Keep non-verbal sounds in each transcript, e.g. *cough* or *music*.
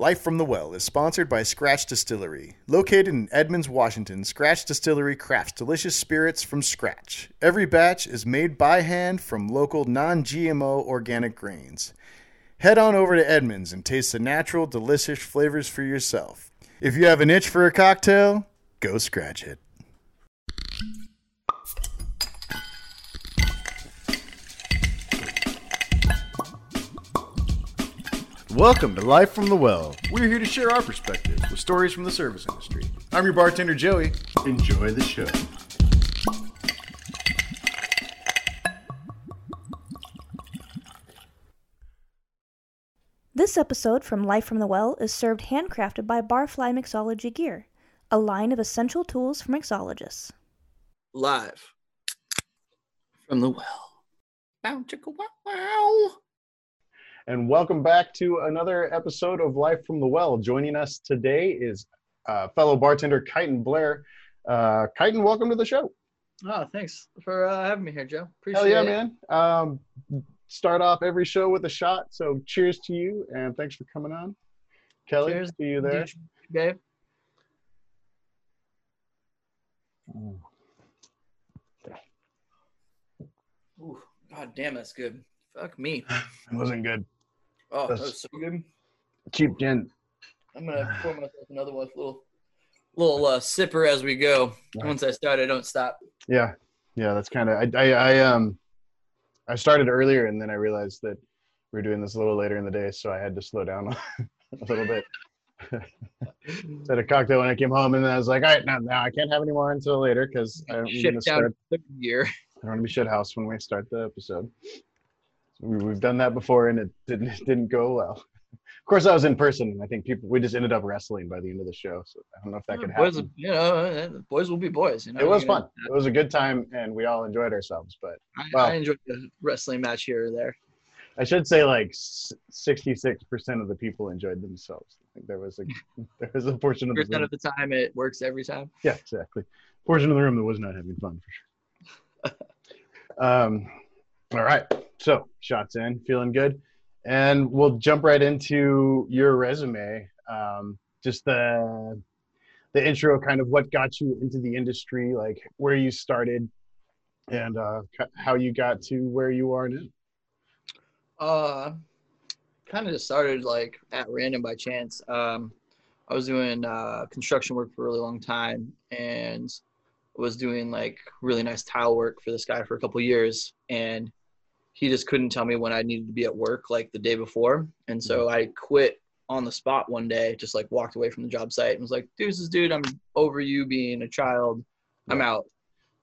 Life from the Well is sponsored by Scratch Distillery. Located in Edmonds, Washington, Scratch Distillery crafts delicious spirits from scratch. Every batch is made by hand from local non GMO organic grains. Head on over to Edmonds and taste the natural, delicious flavors for yourself. If you have an itch for a cocktail, go scratch it. Welcome to Life from the Well. We're here to share our perspectives with stories from the service industry. I'm your bartender, Joey. Enjoy the show. This episode from Life from the Well is served handcrafted by Barfly Mixology Gear, a line of essential tools for mixologists. live from the well. Bow, chicka, wow, wow. And welcome back to another episode of Life from the Well. Joining us today is uh, fellow bartender Kyton Blair. Uh, Kyton, welcome to the show. Oh, thanks for uh, having me here, Joe. Appreciate Hell yeah, it. man. Um, start off every show with a shot. So cheers to you and thanks for coming on. Kelly, Cheers. see you there. Gabe. Ooh, God damn, that's good. Fuck me. *laughs* It wasn't good. Oh, that That's- was so good. Cheap gin. I'm gonna pour myself another one, little, little uh, sipper as we go. Nice. Once I start, I don't stop. Yeah, yeah, that's kind of. I, I, I, um, I started earlier and then I realized that we were doing this a little later in the day, so I had to slow down *laughs* a little bit. *laughs* Had a cocktail when I came home, and then I was like, all right, now, now I can't have any more until later because I'm gonna start. third gear. I don't want to be shit house when we start the episode. We've done that before, and it didn't it didn't go well. Of course, I was in person, and I think people we just ended up wrestling by the end of the show. So I don't know if that could boys, happen. you know, uh, boys will be boys. You know, It was know, fun. It was a good time, and we all enjoyed ourselves. But I. I enjoyed the wrestling match here or there. I should say like sixty-six percent of the people enjoyed themselves. I think there was a *laughs* there was a portion of the room. of the time, it works every time. Yeah, exactly. Portion of the room that was not having fun for sure. *laughs* um, all right, so shots in, feeling good, and we'll jump right into your resume. Um, just the the intro, kind of what got you into the industry, like where you started, and uh, how you got to where you are now. Uh, kind of just started like at random by chance. Um, I was doing uh, construction work for a really long time and was doing like really nice tile work for this guy for a couple years. And he just couldn't tell me when I needed to be at work like the day before. And so I quit on the spot one day, just like walked away from the job site and was like, deuces, dude, I'm over you being a child. I'm out.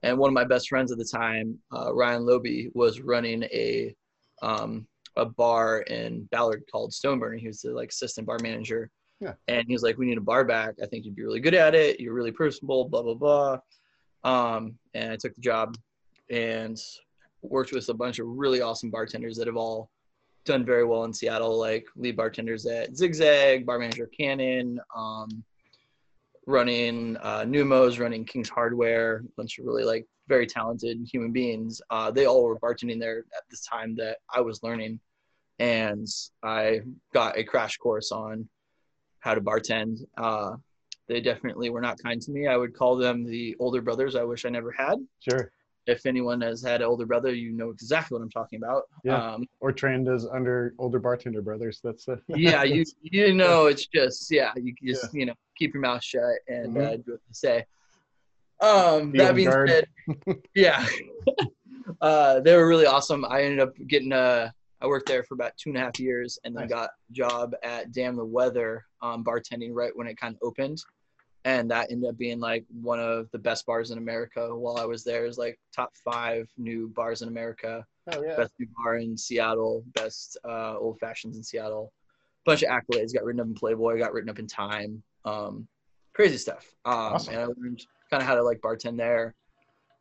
And one of my best friends at the time, uh, Ryan Loby, was running a um, a bar in Ballard called Stoneburn. He was the like assistant bar manager. Yeah. And he was like, "We need a bar back. I think you'd be really good at it. You're really personable. Blah blah blah." Um, and I took the job and worked with a bunch of really awesome bartenders that have all done very well in Seattle, like lead bartenders at Zigzag, bar manager Canon, um, running uh, Numos, running King's Hardware, a bunch of really like very talented human beings. Uh, they all were bartending there at the time that I was learning, and I got a crash course on how to bartend. Uh, they definitely were not kind to me. I would call them the older brothers I wish I never had. Sure. If anyone has had an older brother, you know exactly what I'm talking about. Yeah. Um, Or trained as under older bartender brothers. That's the *laughs* yeah, you you know it's just yeah, you just you know keep your mouth shut and Mhm. uh, do what they say. Um, Be that being guard. said, *laughs* yeah, *laughs* uh, they were really awesome. I ended up getting a. I worked there for about two and a half years, and then Nice. got a job at Damn the Weather um, bartending right when it kind of opened, and that ended up being like one of the best bars in America. While I was there, it was like top five new bars in America Oh yeah. best new bar in Seattle, best uh, old fashions in Seattle. Bunch of accolades. Got written up in Playboy. Got written up in Time. Um, crazy stuff. Um, Awesome. And I learned kind of how to like bartend there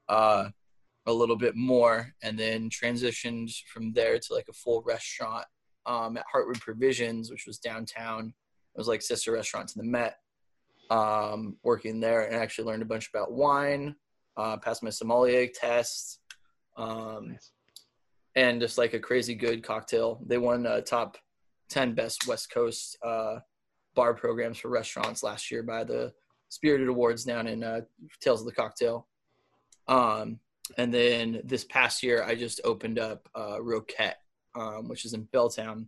uh, a little bit more, and then transitioned from there to like a full restaurant um, at Heartwood Provisions, which was downtown. It was like sister restaurant to the Met. Um, working there and actually learned a bunch about wine. Uh, passed my sommelier test. Um, Nice. and just like a crazy good cocktail. They won uh, top 10 best West Coast uh, bar programs for restaurants last year by the Spirited Awards down in uh, Tales of the Cocktail. Um, and then this past year, I just opened up uh, Roquette, um, which is in Belltown,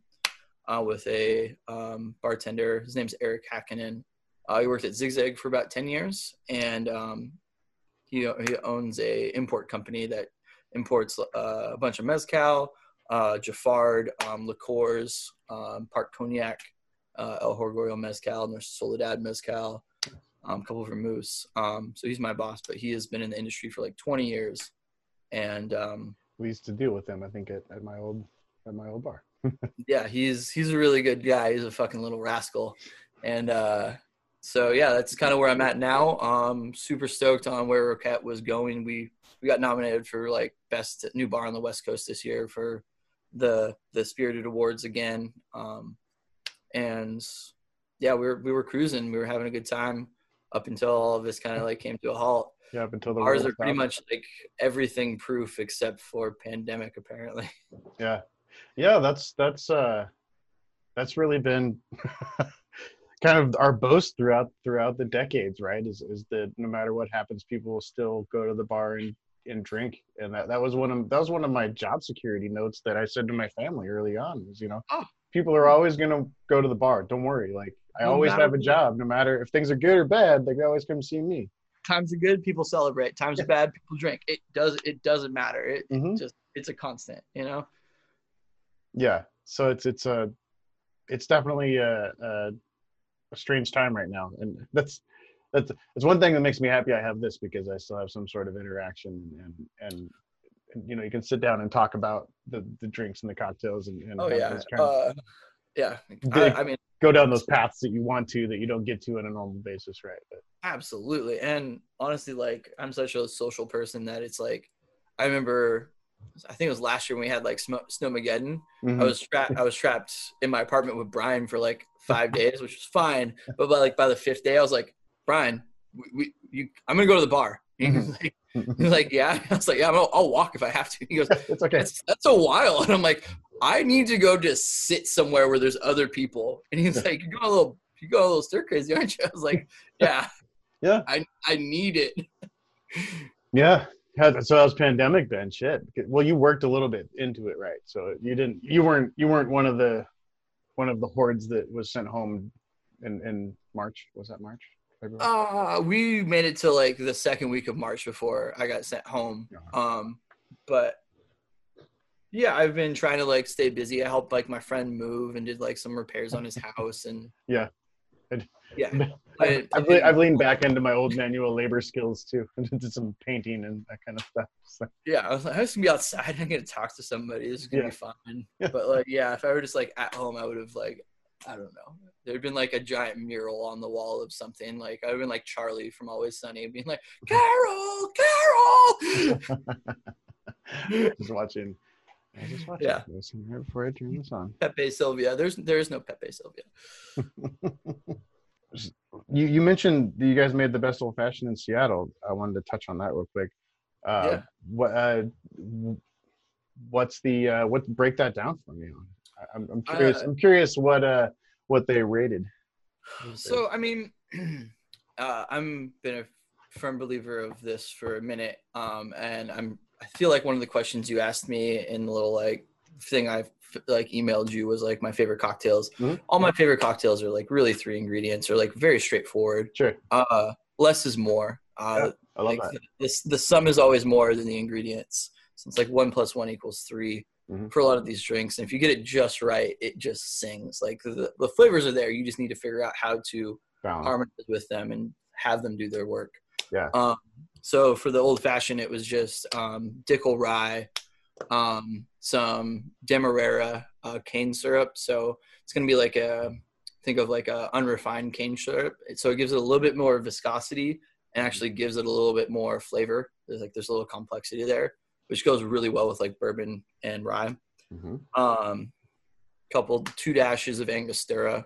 uh, with a um, bartender. His name's Eric Hakkinen. Uh, he worked at Zigzag for about ten years, and um, he he owns a import company that imports uh, a bunch of mezcal, uh, Giffard, um, liqueurs, um, Park Cognac, uh, El Orgullo Mezcal, and there's Soledad Mezcal, um, a couple of vermouths. Um, so he's my boss, but he has been in the industry for like 20 years, and um, We used to deal with him. I think, at, at my old at my old bar. *laughs* yeah, he's he's a really good guy. He's a fucking little rascal, and uh, so yeah, that's kind of where I'm at now. Um, super stoked on where Roquette was going. We we got nominated for like best new bar on the West Coast this year for the the Spirited Awards again. Um, and yeah, we were we were cruising. We were having a good time up until all of this kind of like came to a halt. Yeah, up until the Ours are pretty much like everything proof except for pandemic, apparently. Yeah, yeah. That's that's uh, that's really been *laughs* kind of our boast throughout throughout the decades, right? Is is that no matter what happens, people will still go to the bar and and drink, and that that was one of that was one of my job security notes that I said to my family early on. Was you know, Oh. people are always gonna go to the bar. Don't worry, like I No always matter have a job, no matter if things are good or bad. They can always come see me. Times are good, people celebrate. Times are bad, people drink. It does it doesn't matter. It Mhm. just it's a constant, you know. yeah so it's it's a it's definitely a, a, a strange time right now and that's that's it's one thing that makes me happy i have this because i still have some sort of interaction and and, and you know you can sit down and talk about the the drinks and the cocktails and, and Oh yeah, uh, yeah. I, I mean, go down those paths that you want to that you don't get to on a normal basis right but, absolutely. And honestly, like I'm such a social person that it's like, I remember, I think it was last year when we had like snow- Snowmageddon. Mhm. I was trapped. I was trapped in my apartment with Brian for like five *laughs* days, which was fine. But by like by the fifth day, I was like, Brian, we, we you, I'm gonna go to the bar. *laughs* He was like, he was like, yeah. *laughs* I was like, yeah, I'll, I'll walk if I have to. He goes, it's okay that's, that's a while. And I'm like, I need to go just sit somewhere where there's other people. And he's like, you go a little, you go a little stir crazy, aren't you? I was like, yeah, yeah I, I need it. yeah So how's pandemic been shit well you worked a little bit into it right so you didn't you weren't you weren't one of the one of the hordes that was sent home in in march was that march February? Uh, we made it to like the second week of March before I got sent home. Um, but yeah, I've been trying to like stay busy. I helped like my friend move and did like some repairs on his *laughs* house and Yeah. Yeah. *laughs* I've, I- I've, le- I've leaned back into my old manual labor skills too *laughs* and did some painting and that kind of stuff so, Yeah, I was like, I'm just gonna be outside. I'm gonna talk to somebody. This is gonna Yeah. be fun. Yeah. But like, yeah, if I were just like at home, I would have like, I don't know. There'd been like a giant mural on the wall of something. Like I would have been like Charlie from Always Sunny, being like, *laughs* Carol, Carol. just watching I just watching Yeah. this right before I turn this on. Pepe Silvia. There's there is no Pepe Silvia. *laughs* You you mentioned that you guys made the best old fashioned in Seattle. I wanted to touch on that real quick. Uh, Yeah. What uh, what's the uh, what break that down for me? I'm, I'm curious. Uh, I'm curious what uh what they rated. So I mean, *clears throat* uh, I'm been a firm believer of this for a minute, um, and I'm I feel like one of the questions you asked me in the little like thing I've like emailed you was like my favorite cocktails. Mhm. All my favorite cocktails are like really three ingredients or like very straightforward. Sure, Uh, less is more. Uh, I love like that. the, the sum is always more than the ingredients. So it's like one plus one equals 3 Mhm. for a lot of these drinks. And if you get it just right, it just sings. Like the, the flavors are there. You just need to figure out how to Balance. harmonize with them and have them do their work. Yeah. Um, so for the old fashioned, it was just um, Dickel rye, um, some Demerara uh, cane syrup. So it's gonna be like a think of like a unrefined cane syrup. So it gives it a little bit more viscosity and actually gives it a little bit more flavor. There's like there's a little complexity there, which goes really well with like bourbon and rye Mhm. um, couple two dashes of Angostura,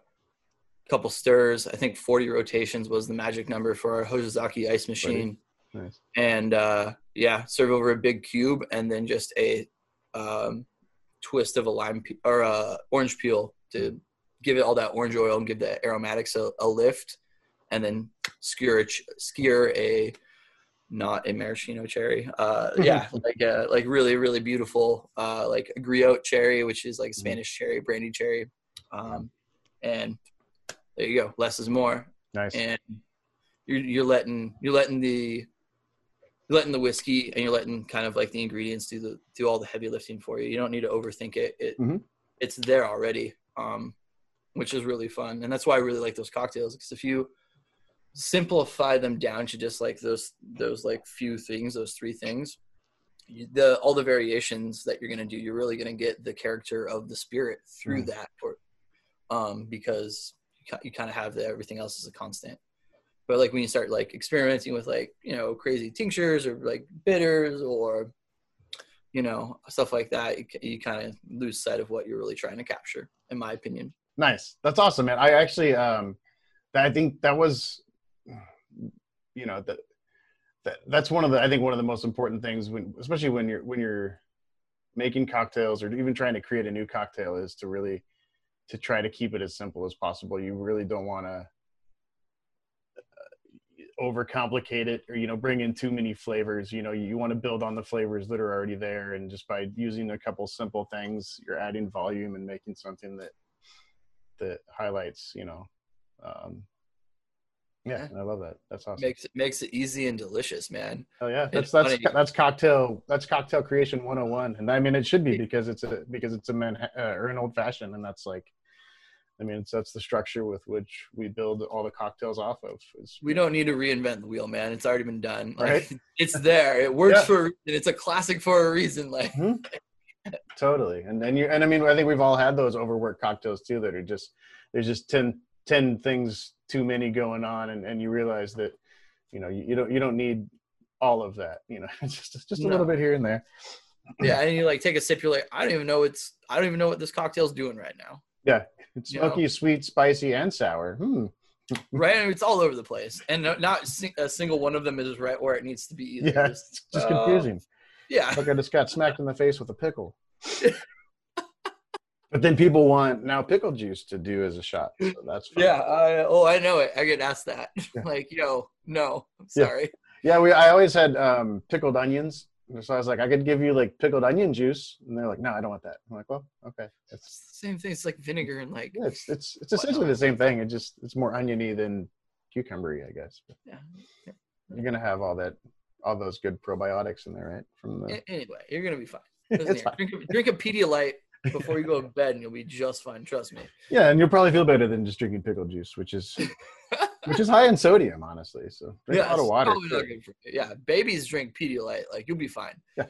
couple stirs. I think 40 rotations was the magic number for our Hoshizaki ice machine. Nice. And uh, yeah, serve over a big cube and then just a um, twist of a lime pe- or a orange peel to give it all that orange oil and give the aromatics a, a lift, and then skewer a, ch- skewer a not a maraschino cherry. Uh, *laughs* yeah, like a, like really really beautiful uh, like a griotte cherry, which is like Mm-hmm. Spanish cherry, brandy cherry, um, and there you go. Less is more, Nice. and you're you're letting you're letting the you're letting the whiskey and you're letting kind of like the ingredients do the do all the heavy lifting for you. You don't need to overthink it. It Mhm. it's there already, um, which is really fun, and that's why I really like those cocktails because if you simplify them down to just like those those like few things, those three things, you, the all the variations that you're gonna do, you're really gonna get the character of the spirit through Mm. that, for, um, because you, you kind of have the, everything else as a constant. But like when you start like experimenting with like you know crazy tinctures or like bitters or you know stuff like that, you, you kind of lose sight of what you're really trying to capture, in my opinion. Nice. That's awesome, man. I actually, um, I think that was, you know, that, that that's one of the, I think one of the most important things when, especially when you're, when you're making cocktails or even trying to create a new cocktail is to really, to try to keep it as simple as possible. You really don't want to overcomplicate it or, you know, bring in too many flavors. You know, you want to build on the flavors that are already there. And just by using a couple simple things, you're adding volume and making something that, that highlights, you know, um, yeah, I love that. That's awesome. Makes it makes it easy and delicious, man. oh yeah, it's that's that's funny. that's cocktail that's cocktail creation 101, and I mean it should be because it's a because it's a man uh, or an old fashioned, and that's like, I mean it's that's the structure with which we build all the cocktails off of. Is, We don't need to reinvent the wheel, man. It's already been done. Like, Right. *laughs* It's there. It works Yeah. for a reason. It's a classic for a reason. Like mm-hmm. totally, and then you and I mean I think we've all had those overworked cocktails too that are just there's just 10, 10 things too many going on, and and you realize that you know you, you don't you don't need all of that. You know, *laughs* just just a No. little bit here and there. yeah, *clears throat* and you like take a sip, you're like, I don't even know what's I don't even know what this cocktail's doing right now. Yeah, it's You know? smoky, sweet, spicy, and sour. Hmm. Right? And *laughs* it's all over the place. And no, not sing- a single one of them is right where it needs to be either. Yeah, Just- it's just uh, confusing. yeah. Like I just got smacked in the face with a pickle. *laughs* but then people want now pickle juice to do as a shot. So that's fine. Yeah. I, oh, I know it. I get asked that. Yeah. *laughs* like, yo, no, I'm Yeah. sorry. Yeah, we I always had um, pickled onions. And So I was like, I could give you like pickled onion juice, and they're like, No, I don't want that. I'm like, Well, okay. It's same thing. It's like vinegar and like, yeah, it's it's it's essentially the same thing. It just it's more oniony than cucumbery, I guess. But yeah. you're gonna have all that, all those good probiotics in there, right? From the Anyway, you're gonna be fine. *laughs* It's fine. drink, a, drink a Pedialyte *laughs* before you go to bed, and you'll be just fine. Trust me. Yeah, and you'll probably feel better than just drinking pickle juice, which is *laughs* which is high in sodium, honestly. So drink a lot of water. for. Yeah, babies drink Pedialyte. Like you'll be fine. *laughs*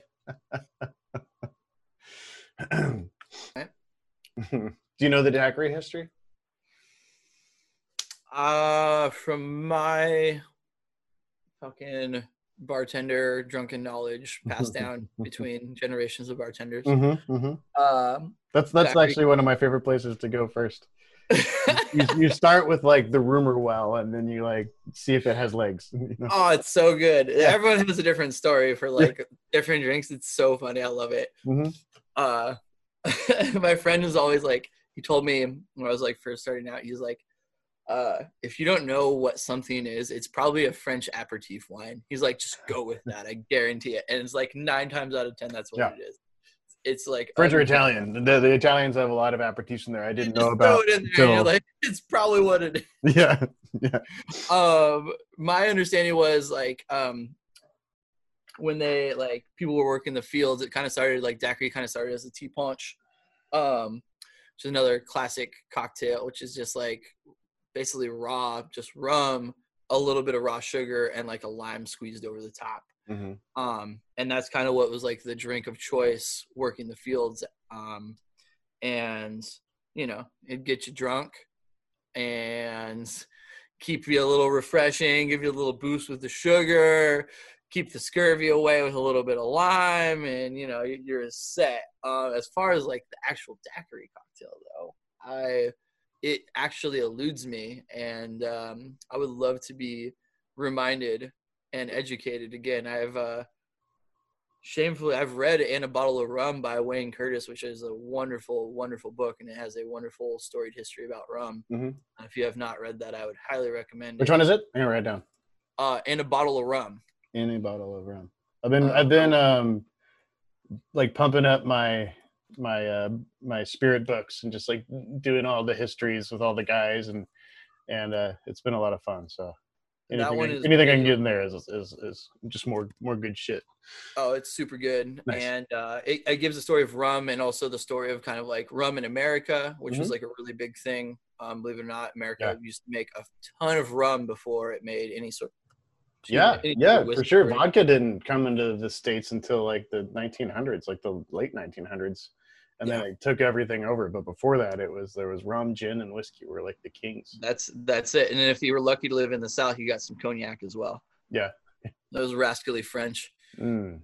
*clears throat* Do you know the daiquiri history? Uh, from my fucking bartender drunken knowledge passed *laughs* down between generations of bartenders. Mm-hmm, mm-hmm. Um, That's that's Daiquiri. actually one of my favorite places to go first. *laughs* You, you start with like the rumor well, and then you like see if it has legs. *laughs* you know? oh, it's so good. Yeah. Everyone has a different story for like different drinks. It's so funny. I love it. Mhm. uh *laughs* my friend is always like he told me when i was like first starting out he's like uh if you don't know what something is it's probably a french aperitif wine he's like just go with that i guarantee it and it's like nine times out of ten that's what Yeah. it is it's like French or Italian. The, the Italians have a lot of aperitifs in there. I didn't know throw about. it in there and you're until- like *laughs* it's probably what it is *laughs* yeah, um my understanding was like um when they like people were working the fields it kind of started like daiquiri kind of started as a tea punch um which is another classic cocktail which is just like basically raw just rum a little bit of raw sugar and like a lime squeezed over the top Mhm. um and that's kind of what was like the drink of choice working the fields. Um and you know it'd get you drunk and keep you a little refreshing give you a little boost with the sugar keep the scurvy away with a little bit of lime and you know you- you're set. Uh, as far as like the actual daiquiri cocktail though i it actually eludes me. And um, i would love to be reminded and educated again i've uh shamefully, I've read "In a Bottle of Rum" by Wayne Curtis, which is a wonderful, wonderful book, and it has a wonderful storied history about rum. Mhm. Uh, If you have not read that, I would highly recommend Which it. one is it? I'm gonna write it down. Uh, "And a Bottle of Rum." In a bottle of rum. I've been Uh, I've been um like pumping up my my uh my spirit books and just like doing all the histories with all the guys and and uh it's been a lot of fun. So That anything, one I, is anything I can get in there is, is is just more more good shit. Oh, it's super good, Nice. and uh, it, it gives a story of rum and also the story of kind of like rum in America, which was like a really big thing. Um, believe it or not, America Mm-hmm. Yeah. used to make a ton of rum before it made any sort. Yeah, any yeah, for sure. Vodka didn't come into the states until like the 1900s, like the late 1900s, and then it took everything over. But before that, it was there was rum, gin, and whiskey were like the kings. That's that's it. And if you were lucky to live in the South, you got some cognac as well. Yeah. *laughs* Those rascally French. Mm.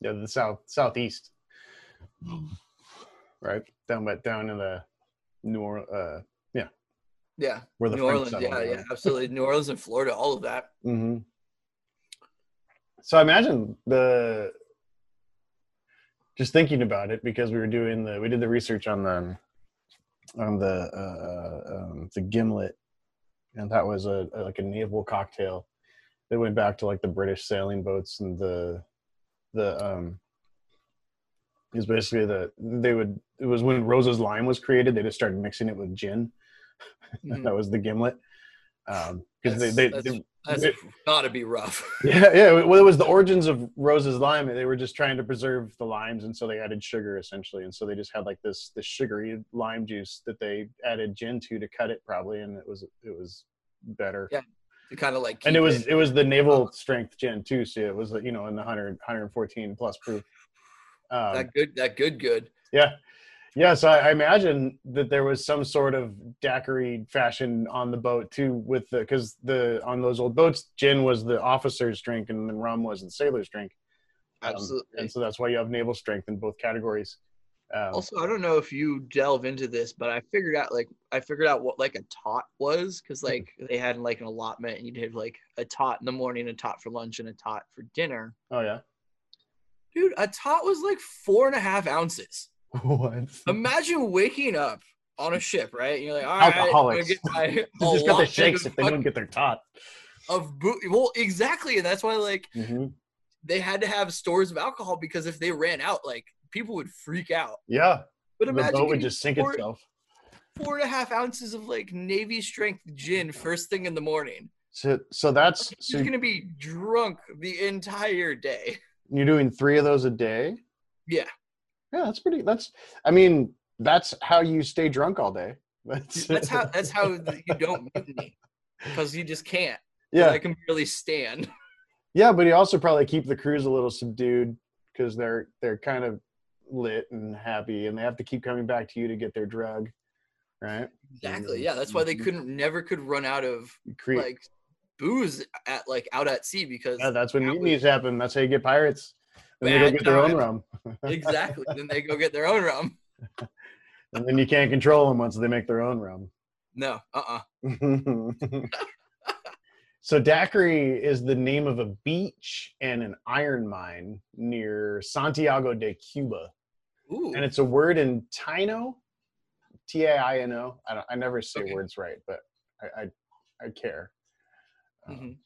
Yeah, the south southeast, right down but down in the New Orleans, uh, Yeah, where the New French Orleans. Yeah, yeah, absolutely. New Orleans and Florida, all of that. hmm So I imagine the just thinking about it because we were doing the we did the research on the on the uh, um, the gimlet, and that was a, a like a naval cocktail that went back to like the British sailing boats and the the um is basically the they would it was when Rose's lime was created they just started mixing it with gin. *laughs* Mhm. that was the gimlet. Um because they they, they That's It- gotta be rough. *laughs* yeah, yeah. Well, it was the origins of Rose's lime. They were just trying to preserve the limes, and so they added sugar essentially. And so they just had like this this sugary lime juice that they added gin to to cut it probably, and it was it was better. Yeah, to kind of like. and it was it was the naval strength gin too, so it was you know in the 100 114 plus proof. Um, that good. That good. Good. yeah. Yeah, so I, I imagine that there was some sort of daiquiri fashion on the boat too, with the because the on those old boats, gin was the officer's drink and then rum was the sailor's drink. Um, Absolutely. and so that's why you have naval strength in both categories. Um, also, I don't know if you delve into this, but I figured out like I figured out what like a tot was because Hmm. like they had like an allotment and you'd have like a tot in the morning, a tot for lunch, and a tot for dinner. oh yeah. Dude, a tot was like four and a half ounces. *laughs* what? Imagine waking up on a ship, right? And you're like, all right, Alcoholics. get my *laughs* *laughs* just got the shakes if they don't get their tot. of boo- Well, exactly, and that's why like Mhm. they had to have stores of alcohol because if they ran out, like people would freak out. Yeah, But the imagine boat would just sink four, itself. four and a half ounces of like Navy strength gin first thing in the morning. So so that's so You're gonna be drunk the entire day. you're doing three of those a day. Yeah, Yeah, that's pretty. That's I mean that's how you stay drunk all day. *laughs* That's that's how *laughs* that's how you don't mutiny because you just can't yeah I can barely stand. *laughs* Yeah, but you also probably keep the crews a little subdued because they're they're kind of lit and happy, and they have to keep coming back to you to get their drug, right? Exactly. Yeah, that's why they Mhm. couldn't never could run out of like booze at like out at sea because yeah, that's when mutinies happen. That's how you get pirates. Then they go get their own rum, *laughs* exactly. then they go get their own rum. *laughs* and then you can't control them once they make their own rum. No, uh, uh *laughs* so daiquiri is the name of a beach and an iron mine near Santiago de Cuba. Ooh, and it's a word in Taino, T A I N O. I don't, I never say Okay. words right, but I I, I care. mhm.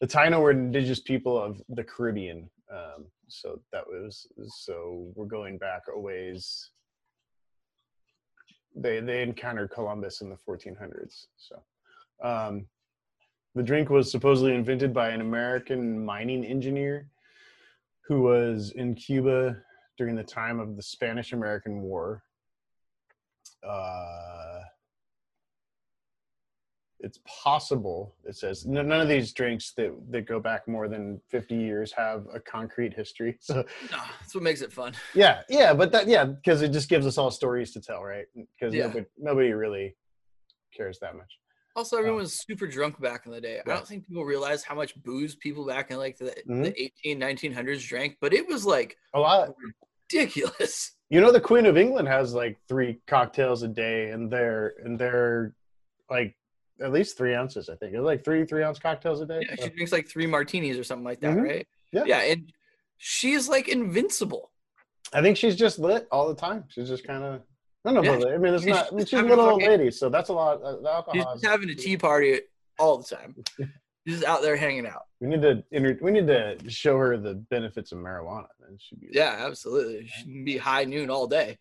The Taino were indigenous people of the Caribbean, um, so that was so we're going back a ways. They they encountered Columbus in the 1400s. So um, the drink was supposedly invented by an American mining engineer who was in Cuba during the time of the Spanish American War. Uh, it's possible, it says, none of these drinks that, that go back more than 50 years have a concrete history. *laughs* So, no, that's what makes it fun. yeah, yeah, but that, yeah, because it just gives us all stories to tell, right? Because Yeah. nobody, nobody really cares that much. Also, everyone was super drunk back in the day. I don't think people realize how much booze people back in like the, Mhm. the 18, 1900s drank, but it was like A lot. ridiculous. *laughs* You know, the Queen of England has like three cocktails a day, and they're and they're like at least three ounces. I think it's like three three ounce cocktails a day. Yeah, So- she drinks like three martinis or something like that, Mhm. right? Yeah. Yeah, and she's like invincible. I think she's just lit all the time. She's just kind of. I don't know. Yeah. I mean, it's she's not. I mean, she's a little old lady, so that's a lot. Uh, the alcohol. She's just having a tea party all the time. *laughs* She's just out there hanging out. We need to. Inter- we need to show her the benefits of marijuana. And she'd be Yeah, absolutely. She can be high noon all day.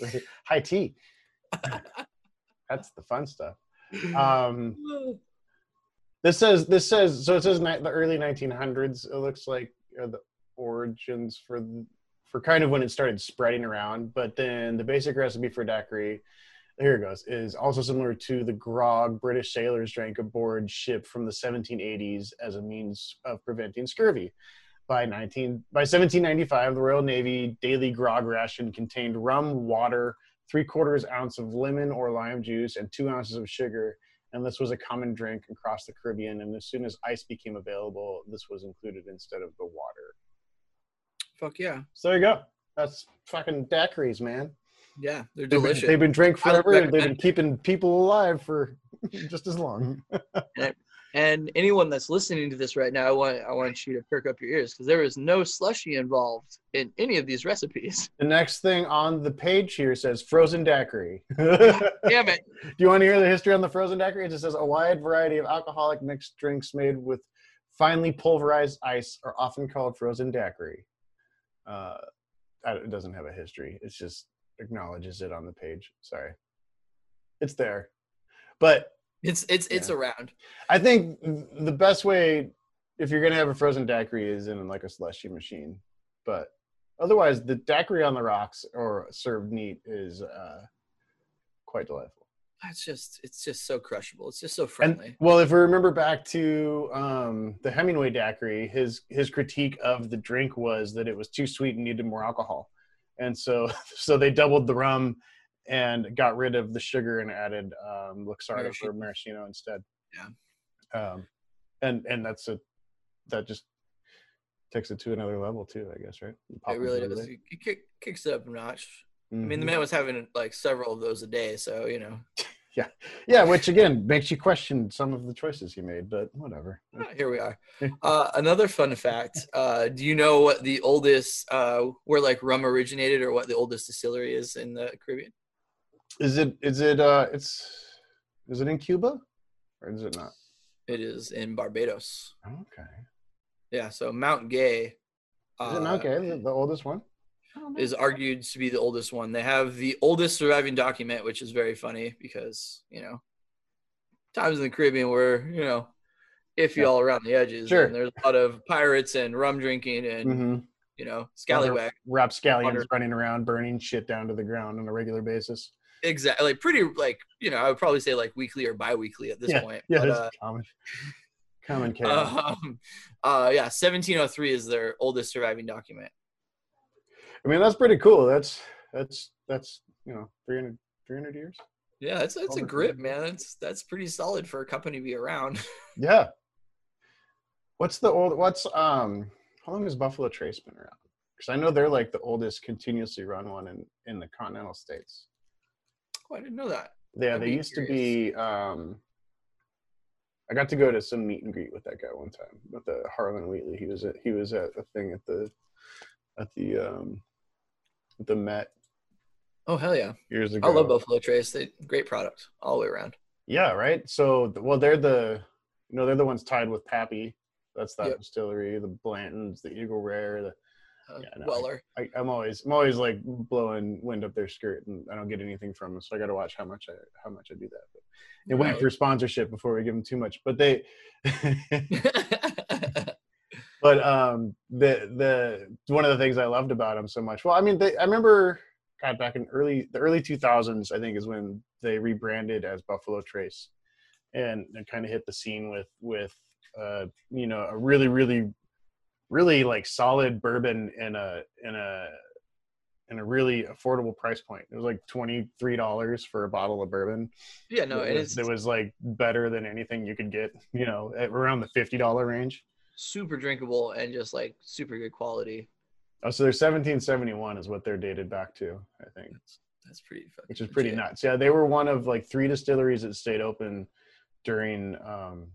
*laughs* high tea. *laughs* that's the fun stuff. Um, This says this says so it says the early 1900s. It looks like the origins for for kind of when it started spreading around. But then the basic recipe for daiquiri, here it goes, is also similar to the grog British sailors drank aboard ship from the 1780s as a means of preventing scurvy. By 19 by 1795, the Royal Navy daily grog ration contained rum, water, three quarters ounce of lemon or lime juice, and two ounces of sugar and this was a common drink across the Caribbean. And as soon as ice became available, this was included instead of the water. Fuck yeah. So there you go. That's fucking daiquiris, man. Yeah, they're They've been, delicious. they've been drank forever. and They've been keeping people alive for *laughs* just as long. And anyone that's listening to this right now, I want I want you to perk up your ears because there is no slushy involved in any of these recipes. *laughs* The next thing on the page here says frozen daiquiri. *laughs* Damn it. Do you want to hear the history on the frozen daiquiri? It just says a wide variety of alcoholic mixed drinks made with finely pulverized ice are often called frozen daiquiri. Uh, it doesn't have a history. It just acknowledges it on the page. Sorry, it's there, but It's it's it's around. I think the best way, if you're gonna have a frozen daiquiri, is in like a slushy machine. But otherwise, the daiquiri on the rocks or served neat is uh, quite delightful. It's just it's just so crushable. It's just so And friendly. well, if we remember back to um, the Hemingway daiquiri, his his critique of the drink was that it was too sweet and needed more alcohol, and so *laughs* so they doubled the rum and got rid of the sugar and added um, Luxardo for Maraschino. maraschino instead. Yeah. Um, and and that's a that just takes it to another level too, I guess, right? Pop it really does. It kick, kicks it up a notch. there. I mean, the Mhm. man was having like several of those a day, so you know. *laughs* Yeah, yeah, which again makes you question some of the choices he made, but whatever. Ah, Here we are. *laughs* Uh, another fun fact: uh, Do you know what the oldest, uh, where like rum originated, or what the oldest distillery is in the Caribbean? Is it is it uh it's is it in Cuba or is it not? It is in Barbados. Okay. Yeah, so Mount Gay. Is uh, it not okay? The, the oldest one? is argued to be the oldest one. They have the oldest surviving document, which is very funny because you know times in the Caribbean were you know iffy Yeah. all around the edges. Sure. And there's a lot of pirates and rum drinking and Mm-hmm. you know scallywag. Rapscallions Water. running around burning shit down to the ground on a regular basis. Exactly, like pretty like you know I would probably say like weekly or bi-weekly at this point. Yeah, but, uh, common. Common *laughs* chaos. um, uh, yeah, 1703 is their oldest surviving document. I mean, that's pretty cool. That's that's that's you know 300, 300 years. Yeah, that's that's a grip, man. That's that's pretty solid for a company to be around. *laughs* Yeah. What's the old? What's um? How long has Buffalo Trace been around? Because I know they're like the oldest continuously run one in in the continental states. Oh, I didn't know that. Yeah, I'd they used to be. um I got to go to some meet and greet with that guy one time with the Harlan Wheatley. He was at he was at a thing at the at the um at the Met Oh hell yeah! years ago. I love Buffalo Trace. They great product all the way around. Yeah, right. So, well, they're the, you know, they're the ones tied with Pappy. That's that Yep. distillery. The Blantons, the Eagle Rare. The, Uh, Yeah, no, Weller. I, I'm always, I'm always like blowing wind up their skirt, and I don't get anything from them. So I got to watch how much I, how much I do that. But it went Right. for sponsorship before we give them too much. But they, *laughs* *laughs* but um, the the one of the things I loved about them so much. Well, I mean, they, I remember, God, back in early the early 2000s, I think is when they rebranded as Buffalo Trace, and it kind of hit the scene with with uh, you know a really really really like solid bourbon in a in a in a really affordable price point. It was like twenty three dollars for a bottle of bourbon. yeah, no, it was, it's it was like better than anything you could get. You know, at around the fifty dollar range. super drinkable and just like super good quality. Oh, so they're seventeen seventy one is what they're dated back to. I think. That's, that's pretty fucking which is pretty nuts. Yeah, they were one of like three distilleries that stayed open during um,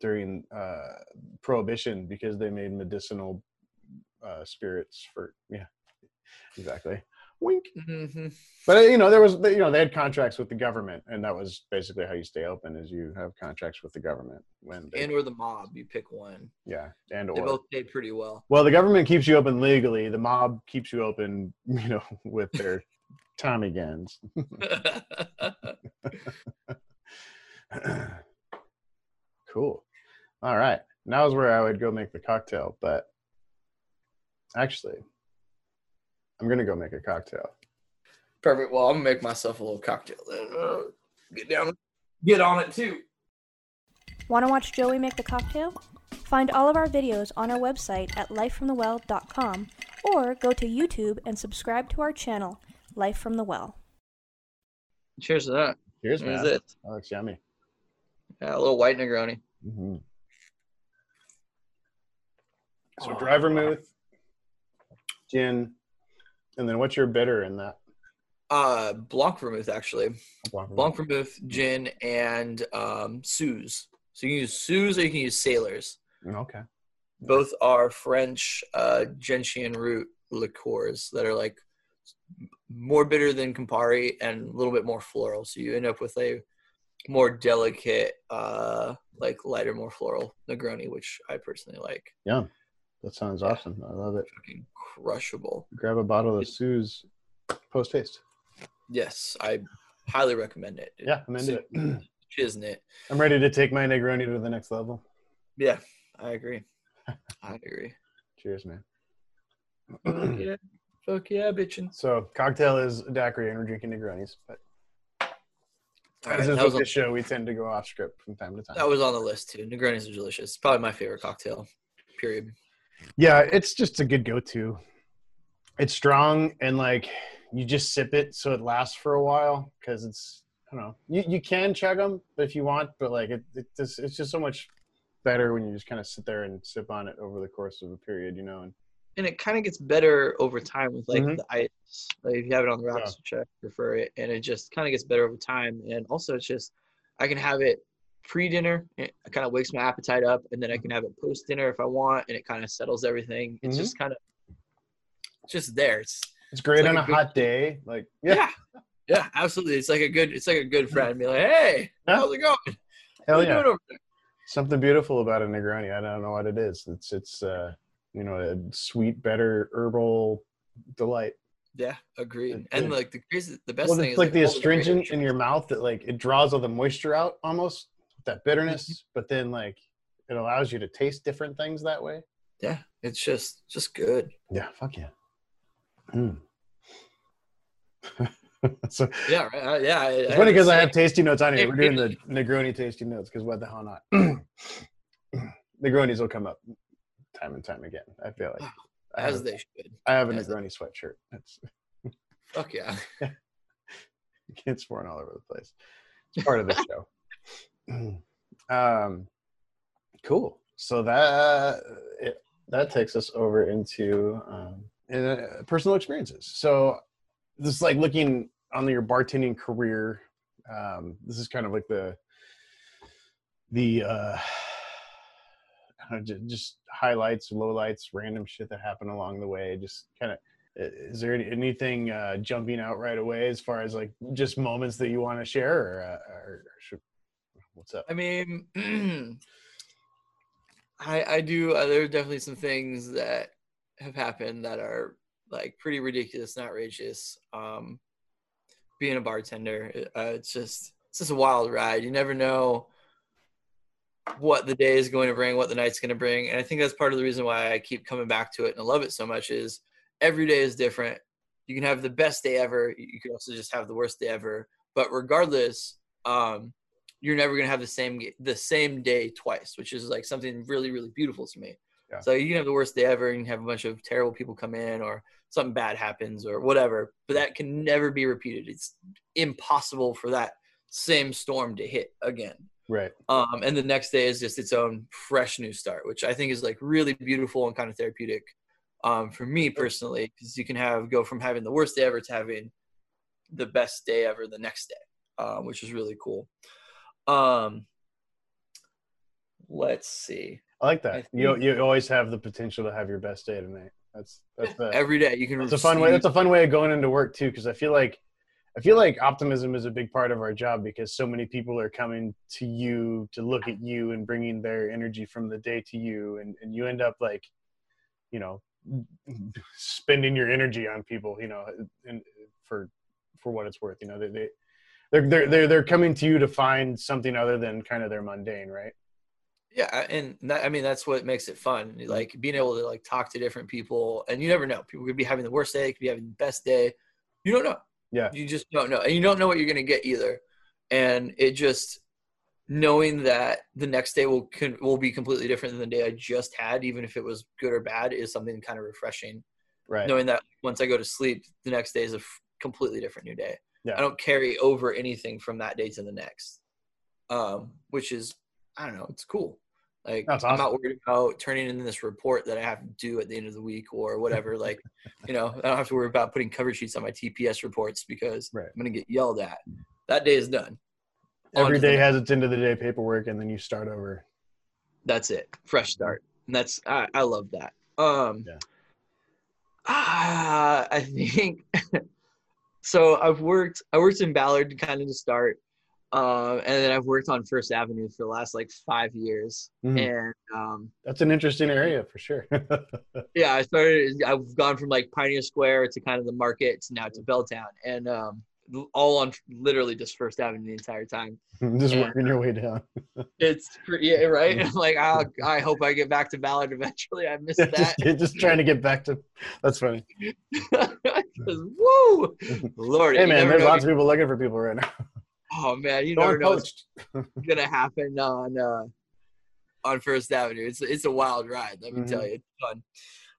during uh, prohibition because they made medicinal uh, spirits for yeah, exactly. Wink. hmm But uh, you know, there was you know they had contracts with the government, and that was basically how you stay open is you have contracts with the government when they, And or the mob, you pick one. yeah and They or both pay pretty well. well the government keeps you open legally, the mob keeps you open *laughs* you know with their Tommy guns. *laughs* *laughs* cool. All right, Now is where I would go make the cocktail, but actually, I'm gonna go make a cocktail. Perfect. Well, I'm gonna make myself a little cocktail. Then. Uh, get down, get on it too. Want to watch Joey make the cocktail? Find all of our videos on our website at lifefromthewell.com or go to YouTube and subscribe to our channel, Life from the Well. Cheers to that. Here's Here's man. That looks yummy. Yeah, a little white Negroni. hmm So Oh. dry vermouth, gin, and then what's your bitter in that? Uh, Blanc vermouth actually. Blanc vermouth. Blanc vermouth, gin, and um, Suze. So you can use Suze or you can use Salers. Okay. Both are French uh, gentian root liqueurs that are like more bitter than Campari and a little bit more floral. So you end up with a more delicate, uh, like lighter, more floral Negroni, which I personally like. Yum. That sounds Yeah. awesome. I love it. Fucking crushable. Grab a bottle of Suze post haste. Yes, I highly recommend it. Yeah, I'm into it. *clears throat* Isn't it? I'm ready to take my Negroni to the next level. Yeah, I agree. *laughs* I agree. Cheers, man. Fuck yeah, *clears throat* fuck yeah, bitchin'. so, cocktail is a daiquiri, and we're drinking Negronis. But All right, as is with on, this show, we tend to go off script from time to time. that was on the list too. Negronis are delicious. Probably my favorite cocktail. Period. Yeah, it's just a good go-to. It's strong and like you just sip it so it lasts for a while because it's I don't know. You you can chug them if you want, but like it, it just, it's just so much better when you just kind of sit there and sip on it over the course of a period, you know. And And it kind of gets better over time with like Mhm. the ice. Like if you have it on the rocks, Yeah. which I prefer it, and it just kind of gets better over time. And also, it's just I can have it pre-dinner. It kind of wakes my appetite up, and then I can have it post-dinner if I want, and it kind of settles everything. It's Mhm. just kind of just there. It's it's great like on a a, good- hot day. Like *laughs* yeah, yeah. yeah, absolutely. It's like a good. It's like a good friend. Be like, hey, how's it going? hell you yeah. doing over there? Something beautiful about a Negroni. I don't know what it is. It's it's uh you know a sweet, better herbal delight. Yeah, agreed. It's And like the crazy, the best well, thing it's is like the all great astringent in your mouth that like it draws all the moisture out almost that bitterness, Mm-hmm. but then like it allows you to taste different things that way. Yeah, it's just just good. Yeah, fuck yeah. Mm. *laughs* so Yeah, right. I- yeah. I- it's I funny because I have tasty notes on here. We're doing the Negroni tasty notes because what the hell not? *clears throat* Negronis will come up time and time again. I feel like I *sighs* as have, they should. I have a as they- Negroni sweatshirt. That's Fuck yeah. *laughs* it's pouring all over the place. It's part of the *laughs* show. *clears throat* um, cool. So that it, that takes us over into um, uh, personal experiences. So this is like looking on your bartending career. Um, this is kind of like the the uh, *sighs* just highlights, lowlights, random shit that happened along the way. Just kind of is there anything uh, jumping out right away as far as like just moments that you want to share or, uh, or should, what's up I mean, *clears throat* I I do. Uh, there are definitely some things that have happened that are like pretty ridiculous and outrageous. Um, being a bartender, uh, it's just it's just a wild ride. You never know what the day is going to bring, what the night's going to bring, and I think that's part of the reason why I keep coming back to it and I love it so much. Is every day is different. You can have the best day ever. You can also just have the worst day ever. But regardless, um, you're never gonna have the same the same day twice, which is like something really really beautiful to me. Yeah. So you can have the worst day ever and have a bunch of terrible people come in or something bad happens or whatever, but that can never be repeated. It's impossible for that same storm to hit again. right Um, and the next day is just its own fresh new start, which I think is like really beautiful and kind of therapeutic um, for me personally, because you can have go from having the worst day ever to having the best day ever the next day, um, which is really cool. Um, let's see. I like I that. You think- you always have the potential to have your best day tonight. That's that's the *laughs* Every day you can. It's a fun way. That's a fun way of going into work too, because I feel like I feel like optimism is a big part of our job because so many people are coming to you to look at you and bringing their energy from the day to you, and and you end up like, you know, *laughs* spending your energy on people, you know, and for for what it's worth, you know, they they. They're, they're, they're, they're coming to you to find something other than kind of their mundane, right? Yeah, and that, I mean that's what makes it fun. Like being able to like talk to different people, and you never know. People could be having the worst day, could be having the best day. You don't know. Yeah. You just don't know, and you don't know what you're gonna get either. And it just knowing that the next day will can, will be completely different than the day I just had, even if it was good or bad, is something kind of refreshing. Right. Knowing that once I go to sleep, the next day is a f- completely different new day. Yeah. I don't carry over anything from that day to the next, um, which is I don't know, it's cool. Like That's I'm not worried about turning in this report that I have to do at the end of the week or whatever. *laughs* like, you know, I don't have to worry about putting cover sheets on my TPS reports because Right. I'm gonna get yelled at. That day is done. On Every day has its end of the day paperwork, and then you start over. that's it fresh start and that's i, I love that um Yeah. ah, i think *laughs* so i've worked i worked in ballard kind of to start um and then i've worked on first avenue for the last like five years Mhm. and um That's an interesting area for sure. *laughs* yeah i started i've gone from like pioneer square to kind of the market to now to belltown and um all on literally just first avenue the entire time *laughs* Just Yeah. working your way down. *laughs* it's pretty yeah, right *laughs* like I, I hope i get back to ballard eventually i missed that just, just trying to get back to. That's funny. woo, Lord, Hey man, there's lots of people looking for people right now. Oh man, you never know uncoached. what's gonna happen on uh, on First Avenue. It's it's a wild ride. Let me tell Mhm. you, it's fun.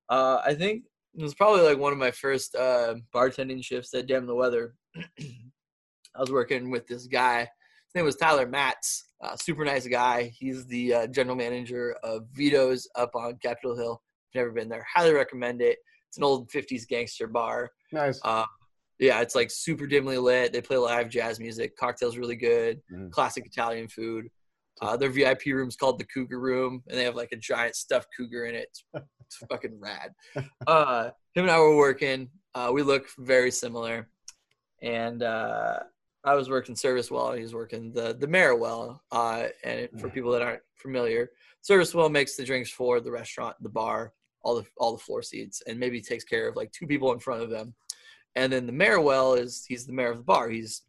Uh, I think it was probably like one of my first uh, bartending shifts at Damn the Weather. *clears throat* I was working with this guy. His name was Tyler Matz. Uh, super nice guy. He's the uh, general manager of Vito's up on Capitol Hill. Never been there, highly recommend it. It's an old '50s gangster bar. Nice. Uh, yeah, it's like super dimly lit. They play live jazz music. Cocktails really good. Mhm. Classic Italian food. Uh, their VIP room's called the Cougar Room, and they have like a giant stuffed cougar in it. It's, it's fucking rad. *laughs* Uh, him and I were working. Uh, we look very similar, and uh, I was working service well. He was working the the mayor well. Uh, and for people that aren't familiar, service well makes the drinks for the restaurant, the bar, all the all the floor seats, and maybe takes care of like two people in front of them. And then the mayor well is he's the mayor of the bar. He's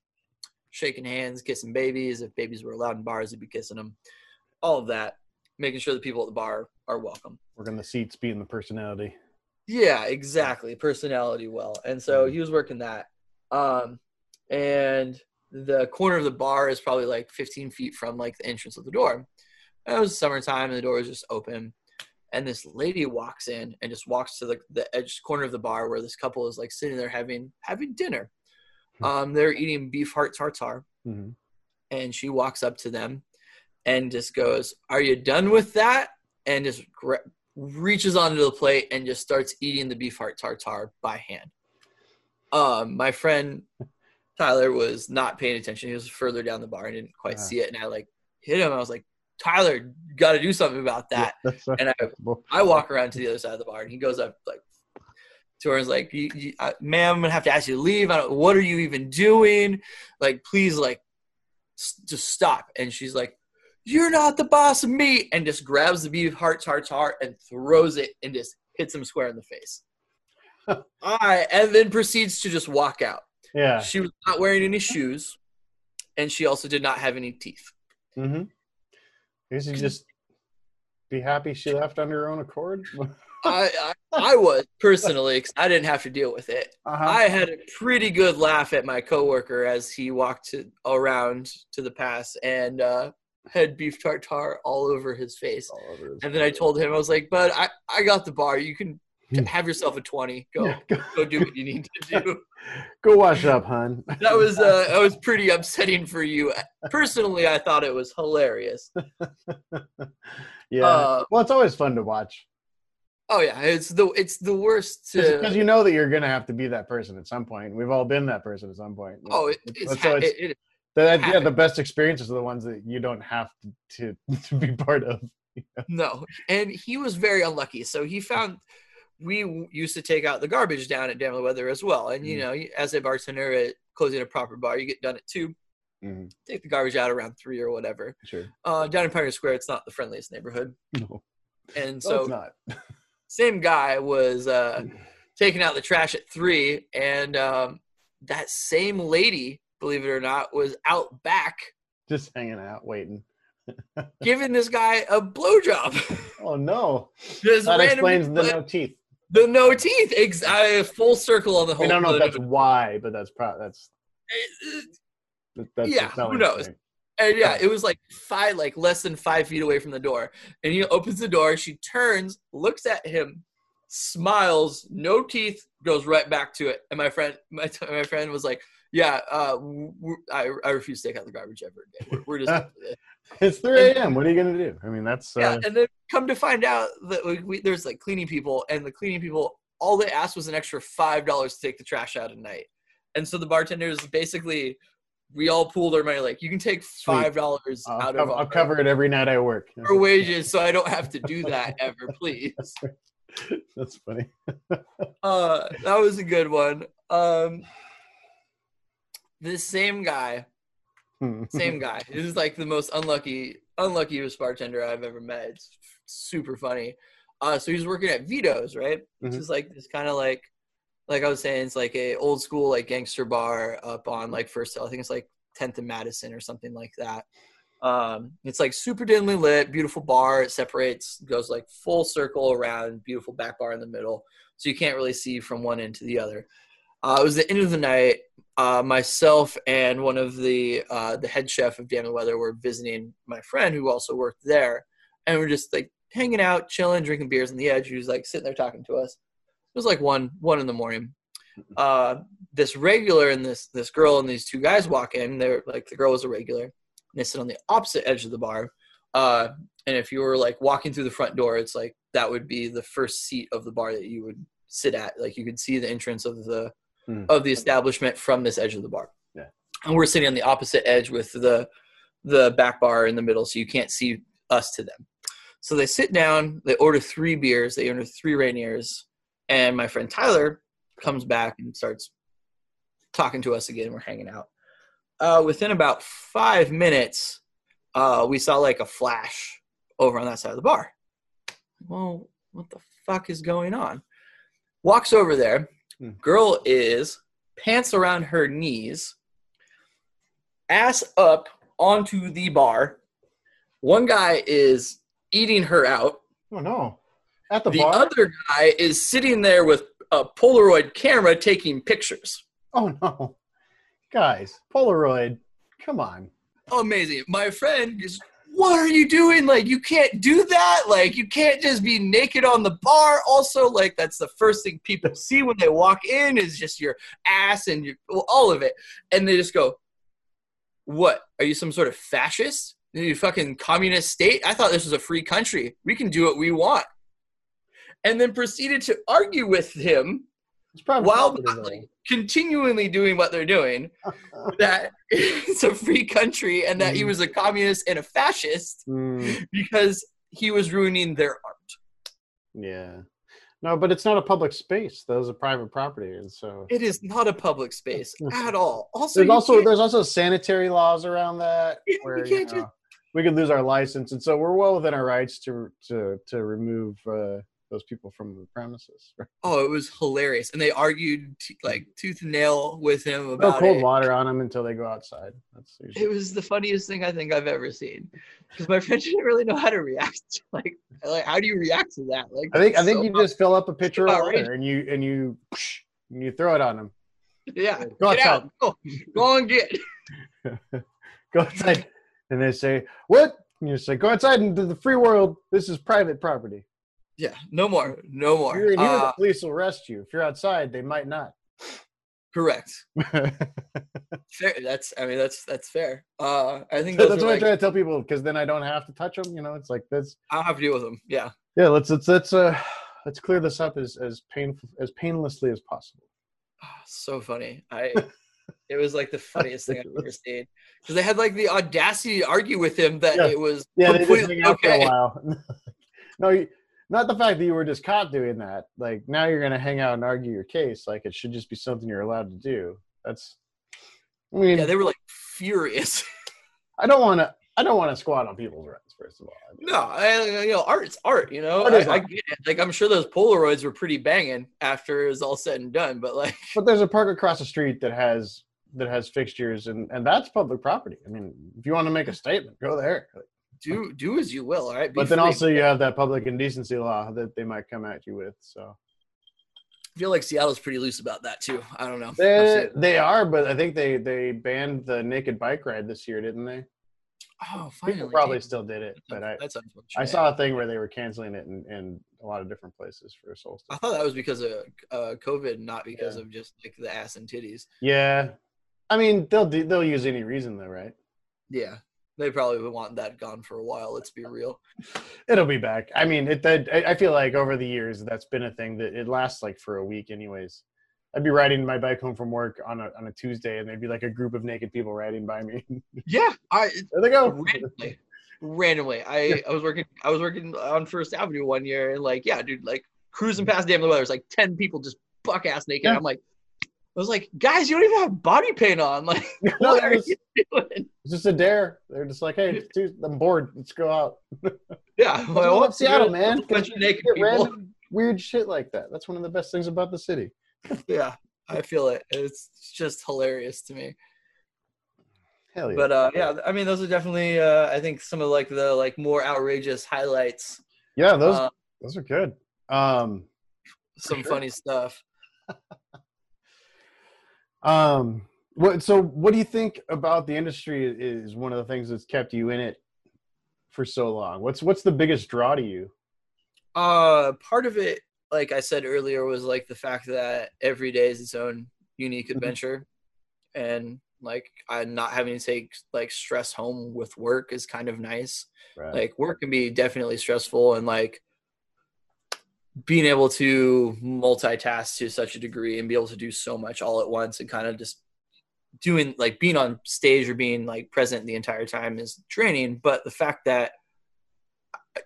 shaking hands, kissing babies. If babies were allowed in bars, he'd be kissing them. All of that, making sure the people at the bar are welcome. Working the seats, being the personality. Yeah, exactly. Personality well. And so he was working that. Um, and the corner of the bar is probably like 15 feet from like the entrance of the door. And it was summertime and the door was just open. And this lady walks in and just walks to the, the edge corner of the bar where this couple is like sitting there having having dinner. Hmm. Um, they're eating beef heart tartare. Mhm. And she walks up to them and just goes, Are you done with that? And just reaches onto the plate and just starts eating the beef heart tartare by hand. Um, my friend Tyler was not paying attention. He was further down the bar and didn't quite Ah. see it. And I like hit him. I was like, Tyler, got to do something about that. Yeah, And I. I walk around to the other side of the bar and he goes up like to her and is like, you, you, uh, ma'am, I'm gonna have to ask you to leave. I don't, what are you even doing? Like, please, like, s- just stop. And she's like, you're not the boss of me. And just grabs the beef heart tartare and throws it and just hits him square in the face. All right. And then proceeds to just walk out. Yeah. She was not wearing any shoes and she also did not have any teeth. Mm-hmm. I guess you just be happy she left under her own accord. *laughs* I, I, I was personally, 'cause I didn't have to deal with it. uh-huh. I had a pretty good laugh at my coworker as he walked to, around to the pass and uh, had beef tartare all over his face. Over his- And then I told him, I was like, "Bud, I, I got the bar. You can have yourself a twenty. Go Yeah, go, go do what you need to do." *laughs* go wash up, hun. That was uh, that was pretty upsetting for you. Personally, I thought it was hilarious. *laughs* yeah. Uh, well, it's always fun to watch oh yeah, it's the it's the worst. because you know that you're gonna have to be that person at some point. We've all been that person at some point. oh, it, it's, ha- always- it, it, that, yeah, the best experiences are the ones that you don't have to to, *laughs* to be part of. no, and he was very unlucky. So he found we used to take out the garbage down at Damn Weather as well. And you Mm. know, as a bartender at closing a proper bar, you get done at two. Mhm, Take the garbage out around three or whatever. Sure. Uh, down in Pioneer Square, it's not the friendliest neighborhood, No, and so not. *laughs* same guy was uh, *laughs* taking out the trash at three, and um, that same lady, believe it or not, was out back Just hanging out, waiting. *laughs* giving this guy a blowjob. Oh no! That explains the no teeth. The no teeth. Ex- I, full circle on the whole. I don't know if that's why, but that's probably that's that's Yeah, who knows? And yeah, it was like five, like less than five feet away from the door. And he opens the door. She turns, looks at him, smiles, no teeth, goes right back to it. And my friend, my, my friend was like, "Yeah, uh, I, I refuse to take out the garbage ever again. We're, we're just done with it." It's 3 a.m. What are you gonna do? I mean, that's uh, yeah. And then come to find out that we, we, there's like cleaning people, and the cleaning people, all they asked was an extra five dollars to take the trash out at night. And so the bartenders basically. We all pooled our money. Like you can take five dollars I'll, out of I'll cover it every night I work. *laughs* for wages so I don't have to do that ever, please. *laughs* That's funny. *laughs* Uh that was a good one. Um this same guy, same *laughs* guy. This is like the most unlucky unluckiest bartender I've ever met. It's super funny. Uh so he's working at Vito's, right? Which Mhm. is like this kind of like like I was saying, it's like a old school like gangster bar up on like first Hill. I think it's like 10th and Madison or something like that. Um, it's like super dimly lit, beautiful bar. It separates, goes like full circle around, beautiful back bar in the middle, so you can't really see from one end to the other. Uh, it was the end of the night. Uh, myself and one of the uh, the head chef of Damn the Weather were visiting my friend who also worked there, and we're just like hanging out, chilling, drinking beers on the edge. He was like sitting there talking to us. It was like one one in the morning. Uh, this regular and this this girl and these two guys walk in. They're like the girl was a regular. And they sit on the opposite edge of the bar. Uh, and if you were like walking through the front door, it's like that would be the first seat of the bar that you would sit at. Like you could see the entrance of the Hmm. of the establishment from this edge of the bar. Yeah. And we're sitting on the opposite edge with the the back bar in the middle, so you can't see us to them. So they sit down, they order three beers, they order three Rainiers, and my friend Tyler comes back and starts talking to us again. We're hanging out. Uh, within about five minutes, uh, we saw like a flash over on that side of the bar. Well, what the fuck is going on? Walks over there. Girl is pants around her knees, ass up onto the bar. One guy is eating her out. Oh no! At the, The bar? other guy is sitting there with a Polaroid camera taking pictures. Oh no! Guys, Polaroid. Come on. Amazing. My friend is, what are you doing? Like, you can't do that. Like, you can't just be naked on the bar. Also, like, that's the first thing people see when they walk in is just your ass and your, well, all of it. And they just go, what? Are you some sort of fascist? Are you fucking communist state? I thought this was a free country. We can do what we want. And then proceeded to argue with him while continually doing what they're doing *laughs* that it's a free country and that he Mhm. was a communist and a fascist Mm, because he was ruining their art. yeah. No, but it's not a public space. that was a private property, and so It is not a public space *laughs* at all. Also, there's also there's also sanitary laws around that Yeah, we where you can't just- know, we could lose our license, and so we're well within our rights to to to remove uh, those people from the premises. *laughs* oh, it was hilarious, and they argued t- like tooth and nail with him No about cold it. water on them until they go outside. That's usually, It was the funniest thing I think I've ever seen because my *laughs* friend didn't really know how to react. Like, like how do you react to that? Like, I think I think so you just fill up a *laughs* pitcher of outrageous. water and you and you and you throw it on them. yeah, Go get outside. out, go, go and get. Go outside, and they say what? And you say go outside into the free world. This is private property. Yeah, no more, no more. If you're in here, Uh, the police will arrest you. If you're outside, they might not. correct. *laughs* Fair. That's. I mean, that's that's fair. Uh, I think That's what are I try to tell people because then I don't have to touch them. You know, it's like this. I don't have to deal with them. Yeah. Yeah, let's let's let's uh let's clear this up as as painful as painlessly as possible. Ah, so funny. I. it was like the *laughs* funniest thing I've ever seen because they had like the audacity to argue with him that Yeah. it was Yeah, completely hang out for a okay. while. *laughs* no, you- not the fact that you were just caught doing that. Like now you're gonna hang out and argue your case. Like it should just be something you're allowed to do. That's. I mean, Yeah, they were like furious. I don't want to. I don't want to squat on people's rights. First of all, I mean, no, I, you know, art's art. You know, Art I, I get it. Like I'm sure those Polaroids were pretty banging after it was all said and done. But like, *laughs* But there's a park across the street that has that has fixtures, and and that's public property. I mean, if you want to make a statement, go there. Do do as you will. All right. Be But then free. also you have that public indecency law that they might come at you with. So I feel like Seattle's pretty loose about that too. I don't know. they they are, but I think they they banned the naked bike ride this year, didn't they? Oh, finally. People probably dude. still did it, but I That's unfortunate. I saw a thing where they were canceling it in, in a lot of different places for solstice. I thought that was because of uh, COVID, not because Yeah. of just like the ass and titties. Yeah, I mean they'll do, they'll use any reason though, right? Yeah, they probably would want that gone for a while. Let's be real. It'll be back. I mean, it. That, I feel like over the years that's been a thing that it lasts like for a week, anyways. I'd be riding my bike home from work on a on a Tuesday, and there'd be like a group of naked people riding by me. *laughs* Yeah, I there they go. randomly, randomly. I I was working I was working on First Avenue one year, and like yeah, dude, like cruising past Dam of the Weather, it's like ten people just buck ass naked. Yeah. I'm like, I was like, guys, you don't even have body paint on. *laughs* Like, *laughs* No, what are was- you doing? *laughs* It's just a dare. They're just like, hey, I'm bored. Let's go out. Yeah, well, what's of Seattle, man. Bunch of naked people. random weird shit like that. That's one of the best things about the city. Yeah, I feel it. It's just hilarious to me. Hell yeah. But uh, yeah, I mean, those are definitely uh, I think some of like the like more outrageous highlights. yeah, those uh, those are good. Um, some sure. funny stuff. Um, what? So, what do you think about the industry? Is one of the things that's kept you in it for so long. What's what's the biggest draw to you? Uh, part of it, like I said earlier, was like the fact that every day is its own unique Mhm. adventure, and like I'm not having to take like stress home with work is kind of nice. Right. Like work can be definitely stressful, and like being able to multitask to such a degree and be able to do so much all at once and kind of just doing like being on stage or being like present the entire time is training but the fact that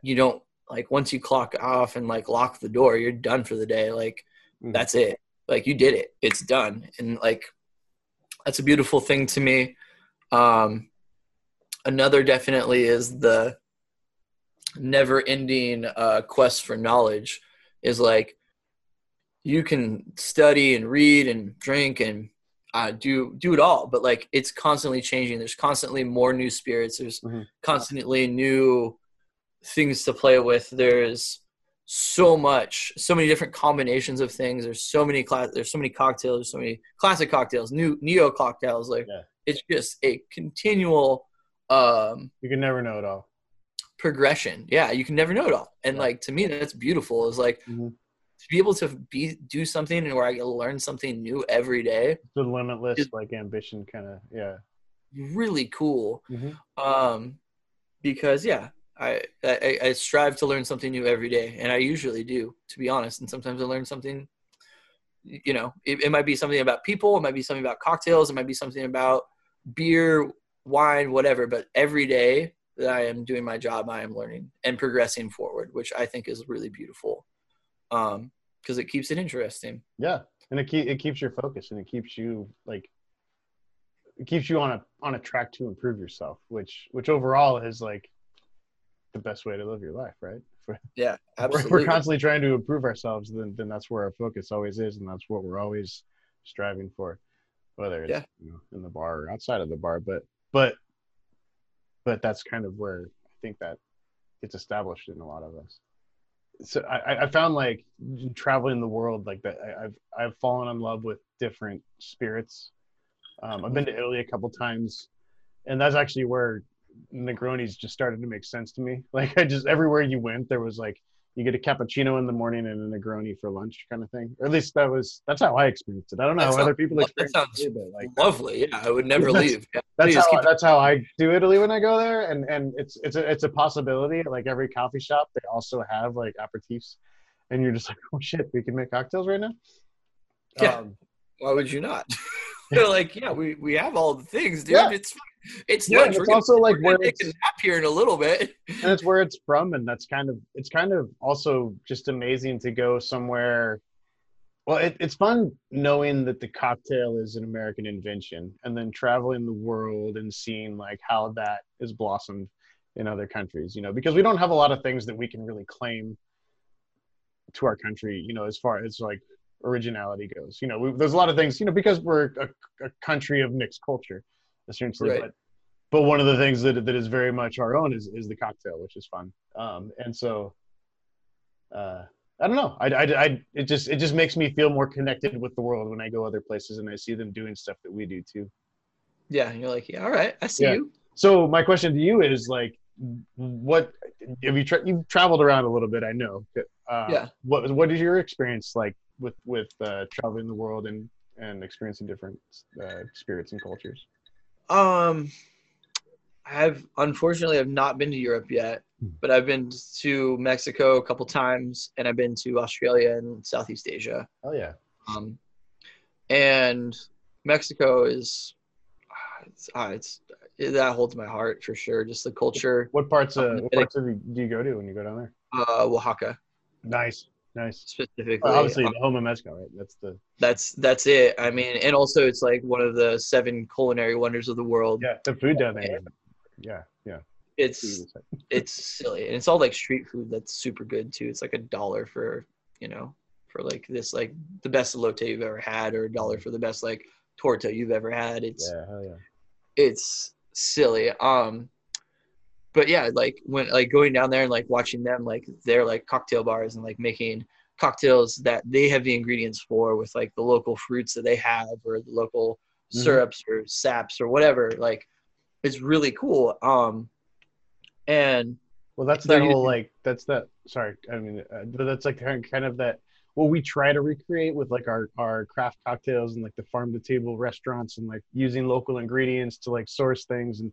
you don't like once you clock off and like lock the door you're done for the day. Like Mhm. that's it. Like you did it. It's done. And like that's a beautiful thing to me. Um another definitely is the never ending uh quest for knowledge is like you can study and read and drink and uh, do do it all but like it's constantly changing there's constantly more new spirits there's Mhm. constantly new things to play with there's so much so many different combinations of things there's so many class there's so many cocktails there's so many classic cocktails new neo cocktails like Yeah. it's just a continual um You can never know it all. Progression yeah you can never know it all and Yeah. like to me that's beautiful is like Mhm. to be able to be do something and where i learn something new every day The limitless Is- like ambition, kind of. Yeah. really cool Mhm. um because yeah I, I i strive to learn something new every day and i usually do to be honest and sometimes i learn something you know it, it might be something about people it might be something about cocktails it might be something about beer wine whatever but every day that i am doing my job i am learning and progressing forward which i think is really beautiful um because it keeps it interesting Yeah, and it keep, it keeps your focus and it keeps you like it keeps you on a on a track to improve yourself, which which overall is like the best way to live your life, right? Yeah we're, absolutely we're constantly trying to improve ourselves, then then that's where our focus always is, and that's what we're always striving for, whether it's Yeah. you know, in the bar or outside of the bar. But but but that's kind of where I think that gets established in a lot of us. So I, I- found like traveling the world like that. I've I've fallen in love with different spirits. Um, I've been to Italy a couple times, and that's actually where Negronis just started to make sense to me. *laughs* Like I just everywhere you went, there was like you get a cappuccino in the morning and a Negroni for lunch, kind of thing. Or at least that was that's how I experienced it. I don't know That how other people that experience sounds it, but like lovely yeah i would never *laughs* leave yeah, that's how keep that's how I do Italy when I go there, and and it's it's a it's a possibility. Like every coffee shop, they also have like aperitifs, and you're just like, oh shit, we can make cocktails right now. Yeah. Um, why would you not *laughs* *laughs* so like, yeah, we, we have all the things, dude. Yeah. It's it's Yeah, lunch. and We're it's gonna- also like where it's nap here in a little bit. and it's where it's from and that's kind of it's kind of also just amazing to go somewhere well it, it's fun knowing that the cocktail is an american invention and then traveling the world and seeing like how that is blossomed in other countries you know because we don't have a lot of things that we can really claim to our country you know as far as like originality goes you know we, there's a lot of things you know because we're a, a country of mixed culture essentially Right. but but one of the things that that is very much our own is is the cocktail, which is fun. Um, and so, uh, I don't know. I, I, I, it just it just makes me feel more connected with the world when I go other places and I see them doing stuff that we do too. Yeah, and you're like, yeah, all right, I see Yeah. you. So my question to you is like, what have you tra- you've traveled around a little bit? I know. Uh, Yeah. What what is your experience like with with uh, traveling the world and and experiencing different uh, spirits and cultures? Um, I've unfortunately I've not been to Europe yet, Hmm. but I've been to Mexico a couple times, and I've been to Australia and Southeast Asia. Oh yeah. Um, and Mexico is, ah, it's, ah, it's that holds my heart for sure. Just the culture, What parts uh, Um, what parts of do you go to when you go down there? uh, Oaxaca Nice, nice. specifically. Well, obviously, Um, the home of mezcal, right? That's the that's that's it. I mean, and also it's like one of the seven culinary wonders of the world. yeah. The food down there. Yeah, yeah. It's *laughs* it's silly and it's all like street food that's super good too it's like a dollar for you know for like this like the best elote you've ever had or a dollar for the best like torta you've ever had it's Yeah, hell yeah. it's silly um but yeah like when like going down there and like watching them like they're like cocktail bars and like making cocktails that they have the ingredients for with like the local fruits that they have or the local Mhm. syrups or saps or whatever like it's really cool um and Well, that's that whole like that's that. Sorry, I mean uh, but that's like kind kind of that. What we try to recreate with like our our craft cocktails and like the farm to table restaurants and like using local ingredients to like source things and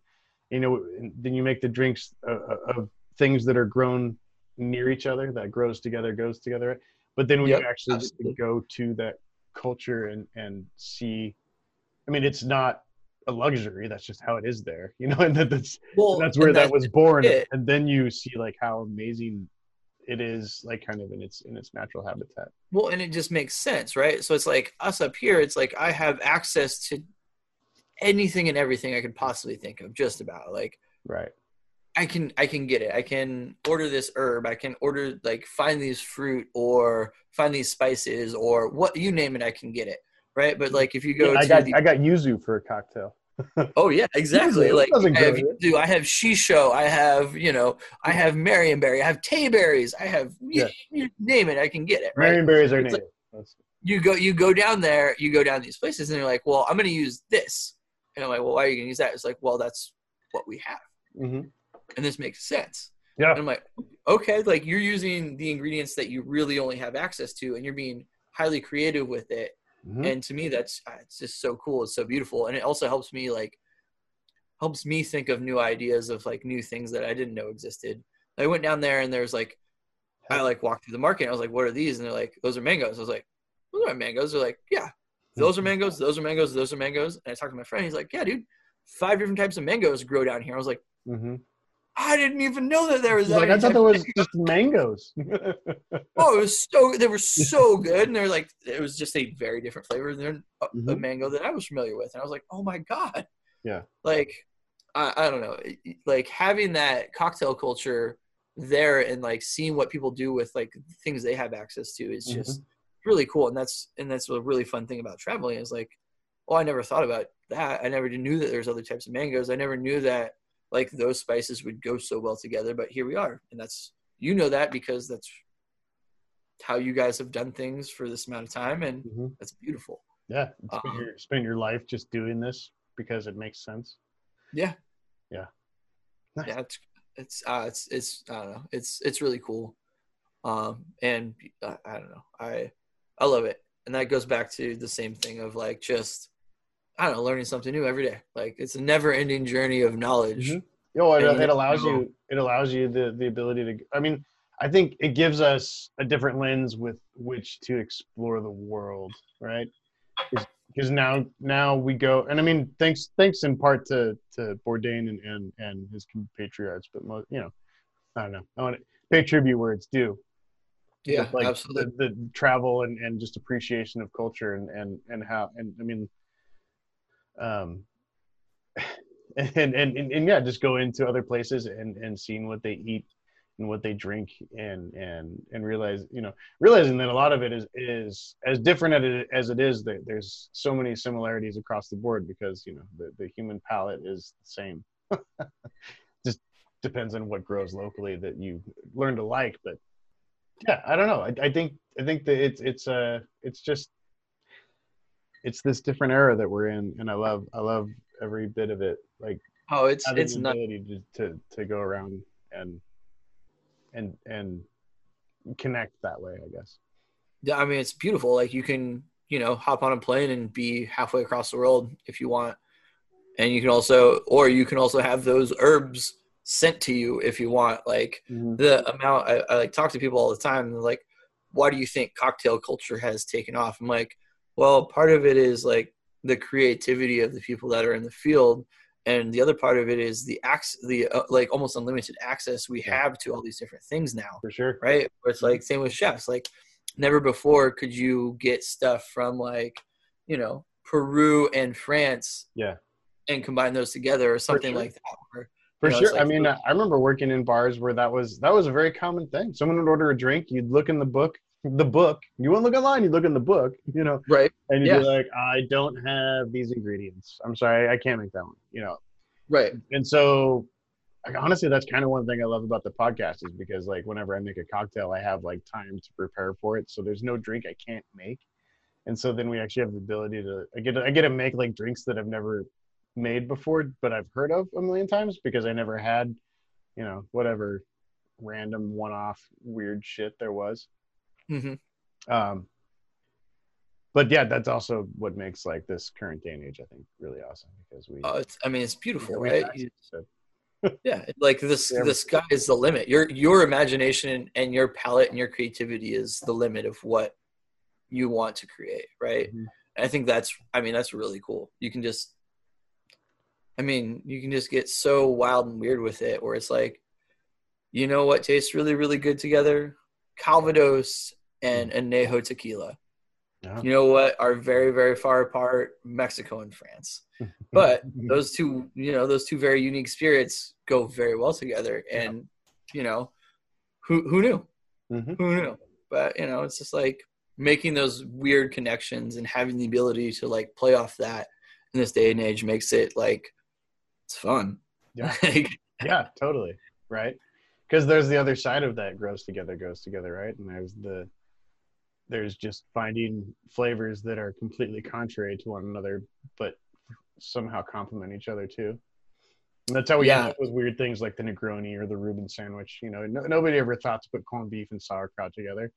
you know then you make the drinks uh, uh, of things that are grown near each other that grows together goes together. But then when Yep, you actually absolutely. go to that culture and and see, I mean, it's not a luxury. That's just how it is there, *laughs* you know. And that, that's well that's where and that was born it. and then you see like how amazing it is like kind of in its in its natural habitat Well, and it just makes sense, right? So it's like us up here, it's like I have access to anything and everything I could possibly think of, just about. Like right I can I can get it. I can order this herb. I can order like find these fruit or find these spices or what you name it, I can get it. Right. But like if you go Yeah, i got the, i got yuzu for a cocktail *laughs* Oh yeah, exactly. It Like I have, do I have shiso? I have you know I have Marionberry. I have Tayberries. I have Yeah. you name it. I can get it. Right. marion berries are It's like- native That's- you go you go down there you go down these places and you're like well i'm going to use this and i'm like well why are you going to use that? It's like well that's what we have. Mhm. and this makes sense. Yeah. and i'm like okay like you're using the ingredients that you really only have access to and you're being highly creative with it. Mhm. and to me that's uh, it's just so cool. It's so beautiful. And it also helps me like helps me think of new ideas of like new things that i didn't know existed. I went down there and there's like i like walked through the market and i was like what are these? And they're like those are mangoes. I was like those are mangoes. They're like yeah those are mangoes those are mangoes those are mangoes. And i talked to my friend he's like yeah dude five different types of mangoes grow down here. I was like mm-hmm. i didn't even know that there was that like i thought there was just mangoes. *laughs* Oh, it was so they were so good, and they're like it was just a very different flavor than a, a Mhm. mango that I was familiar with, and I was like, oh my god, Yeah. like I, I don't know, like having that cocktail culture there and like seeing what people do with like things they have access to is just really cool, and that's and that's a really fun thing about traveling is like, oh, I never thought about that. I never knew that there's other types of mangoes. I never knew that like those spices would go so well together, but here we are, and that's you know that because that's how you guys have done things for this amount of time and Mhm. that's beautiful yeah spend Um, your, spend your life just doing this because it makes sense yeah Yeah. Nice. yeah it's it's uh it's it's i don't know it's it's really cool um and uh, i don't know i i love it and that goes back to the same thing of like just i don't know learning something new every day like it's a never ending journey of knowledge Mhm. know it, it allows you. It allows you the the ability to. I mean, I think it gives us a different lens with which to explore the world, right? because now now we go and I mean thanks thanks in part to to Bourdain and and, and his compatriots, but most you know I don't know I want to pay tribute where it's due. Yeah, like absolutely. The, the travel and, and just appreciation of culture and, and and how and I mean um *laughs* and, and and and yeah just go into other places and and seeing what they eat and what they drink and and and realize you know realizing that a lot of it is is as different as it, as it is that there's so many similarities across the board because you know the, the human palate is the same *laughs* just depends on what grows locally that you learn to like but yeah i don't know i, I think i think that it's it's uh it's just it's this different era that we're in and i love i love every bit of it like Oh, it's it's not. ability to, to to go around and and and connect that way i guess Yeah, I mean, it's beautiful. Like you can, you know, hop on a plane and be halfway across the world if you want, and you can also, or you can also have those herbs sent to you if you want. Like the amount, I, I like talk to people all the time. And like, "Why do you think cocktail culture has taken off?" I'm like, "Well, part of it is like the creativity of the people that are in the field." And the other part of it is the ac- the uh, like almost unlimited access we have to all these different things now for sure right? Where it's like same with chefs. Like never before could you get stuff from like you know Peru and France, Yeah. and combine those together or something sure. like that. Or, For you know, sure. like I mean, I remember working in bars where that was that was a very common thing. Someone would order a drink, you'd look in the book, the book. You wouldn't look online, you'd look in the book, *laughs* you know, right, and you'd Yeah. be like, I don't have these ingredients. I'm sorry, I can't make that one, you know. right, And so, like, honestly, that's kind of one thing I love about the podcast is because like whenever I make a cocktail, I have like time to prepare for it. So there's no drink I can't make. And so then we actually have the ability to I get to, I get to make like drinks that I've never made before, but I've heard of a million times because I never had, you know, whatever random one-off weird shit there was. hmm Um, but yeah, that's also what makes like this current day and age, I think, really awesome because we, uh, it's, I mean, it's beautiful, right? to- *laughs* Yeah, like this, Yeah. the sky is the limit. Your your imagination and your palette and your creativity is the limit of what you want to create, right? Mhm. I think that's, I mean, that's really cool. You can just, I mean, you can just get so wild and weird with it, where it's like, you know what tastes really, really good together? Calvados and Anejo tequila. Yeah. You know what are very, very far apart? Mexico and France. *laughs* But those two, you know, those two very unique spirits go very well together. And, you know, who who knew? Mhm. Who knew? But you know, it's just like making those weird connections and having the ability to like play off that in this day and age makes it like it's fun. Yeah. *laughs* Yeah totally right because there's the other side of that grows together goes together right and there's the there's just finding flavors that are completely contrary to one another but somehow complement each other too and that's how we end Yeah. up with weird things like the negroni or the reuben sandwich you know no, nobody ever thought to put corned beef and sauerkraut together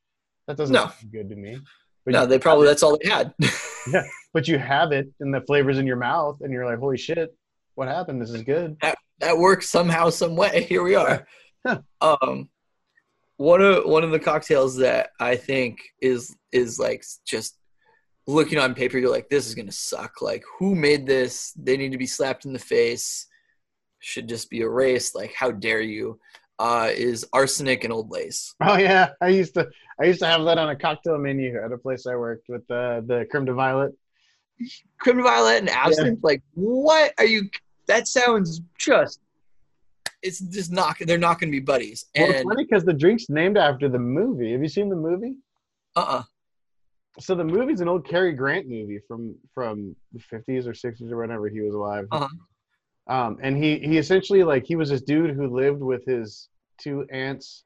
that doesn't No. sound good to me but no, they probably that's all they had. *laughs* Yeah, but you have it and the flavors in your mouth and you're like holy shit what happened this is good that works somehow, some way. *laughs* Here we are. Huh. Um, one of one of the cocktails that I think is is like just looking on paper, you're like, this is gonna suck. Like, who made this? They need to be slapped in the face. Should just be erased. Like, how dare you? Uh, is arsenic and old lace. Oh yeah, I used to I used to have that on a cocktail menu at a place I worked with the the creme de violet. De violet and absinthe. Like, what are you? That sounds just. It's just not. They're not going to be buddies. Well, it's And funny because the drink's named after the movie. Have you seen the movie? uh, uh So the movie's an old Cary Grant movie from from the fifties or sixties or whenever he was alive. Uh-huh. Um, and he he essentially like he was this dude who lived with his two aunts,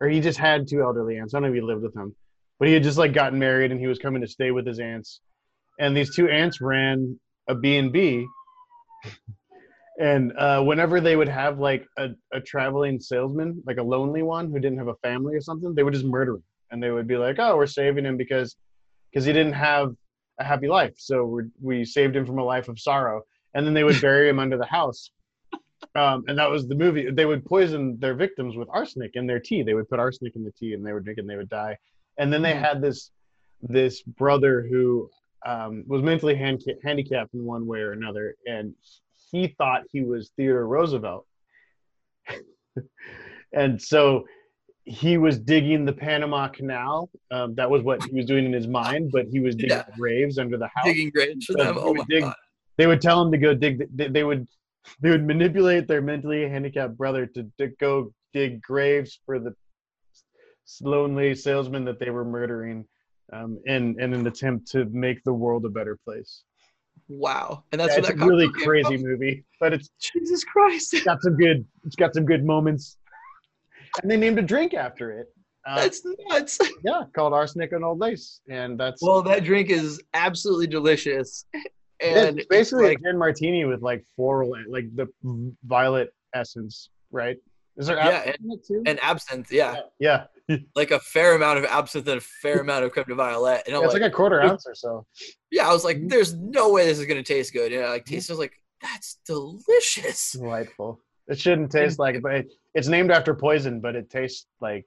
or he just had two elderly aunts. I don't know if he lived with them, but he had just like gotten married and he was coming to stay with his aunts. And these two aunts ran a B and B. And uh, whenever they would have like a, a traveling salesman, like a lonely one who didn't have a family or something, they would just murder him. And they would be like, "Oh, we're saving him because because he didn't have a happy life, so we we saved him from a life of sorrow." And then they would bury him under the house. Um, and that was the movie. They would poison their victims with arsenic in their tea. They would put arsenic in the tea, and they would drink and they would die. And then they Mhm. had this this brother who um, was mentally hand- handicapped in one way or another, and he thought he was Theodore Roosevelt, *laughs* and so he was digging the Panama Canal. Um, that was what he was doing in his mind, but he was digging Yeah. graves under the house. Digging graves for So them. Oh my dig- god. They would tell him to go dig. They, they would they would manipulate their mentally handicapped brother to, to go dig graves for the lonely salesman that they were murdering, um, in in an attempt to make the world a better place. Wow. And that's Yeah, it's that a really crazy from? movie, but it's Jesus Christ. got some good. It's got some good moments, and they named a drink after it. Uh, That's nuts. *laughs* yeah, called arsenic and old lace, and that's Well, that drink is absolutely delicious. And it's basically like, a gin martini with like floral, like the violet essence, right? Is there Yeah, it too? and absinthe, yeah, yeah, *laughs* like a fair amount of absinthe and a fair *laughs* amount of creme de violet. And Yeah, it's like, like, a quarter ounce or so. yeah, I was like, Mhm. there's no way this is gonna taste good. And I like tasted, I was like, that's delicious. Delightful. It shouldn't taste like, it, but it, it's named after poison, but it tastes like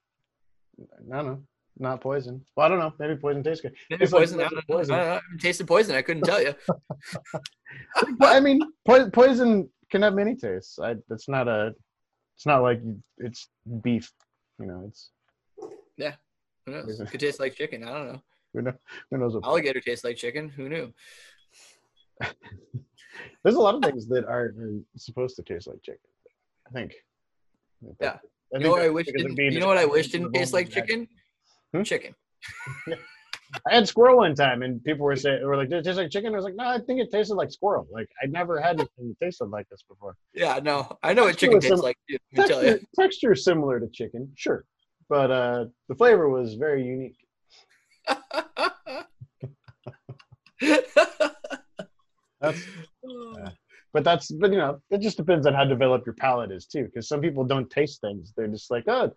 I don't know, not poison. Well, I don't know. Maybe poison tastes good. Maybe It's like poison. I, don't know. poison. I, don't know. I haven't tasted poison. I couldn't tell you. *laughs* But, I mean, po- poison can have many tastes. I, it's not a. It's not like you- it's beef. You know, it's Who knows? Could taste like chicken. I don't know. who, know, who knows what. Alligator tastes like chicken. Who knew? *laughs* There's a lot of things that are, are supposed to taste like chicken. I think. Yeah. I You know what I wish didn't, you know what I wish didn't taste like from the home chicken? Hmm? Chicken. *laughs* I had squirrel one time, and people were saying, "Were like, does it taste like chicken?" I was like, "No, I think it tasted like squirrel. Like I'd never had anything that tasted like this before." Yeah, no, I know what chicken tastes like. Too, tell you. Texture, texture similar to chicken, sure, but uh, the flavor was very unique. That's, *laughs* but that's, but you know, it just depends on how developed your palate is too. Because some people don't taste things; they're just like, "Oh,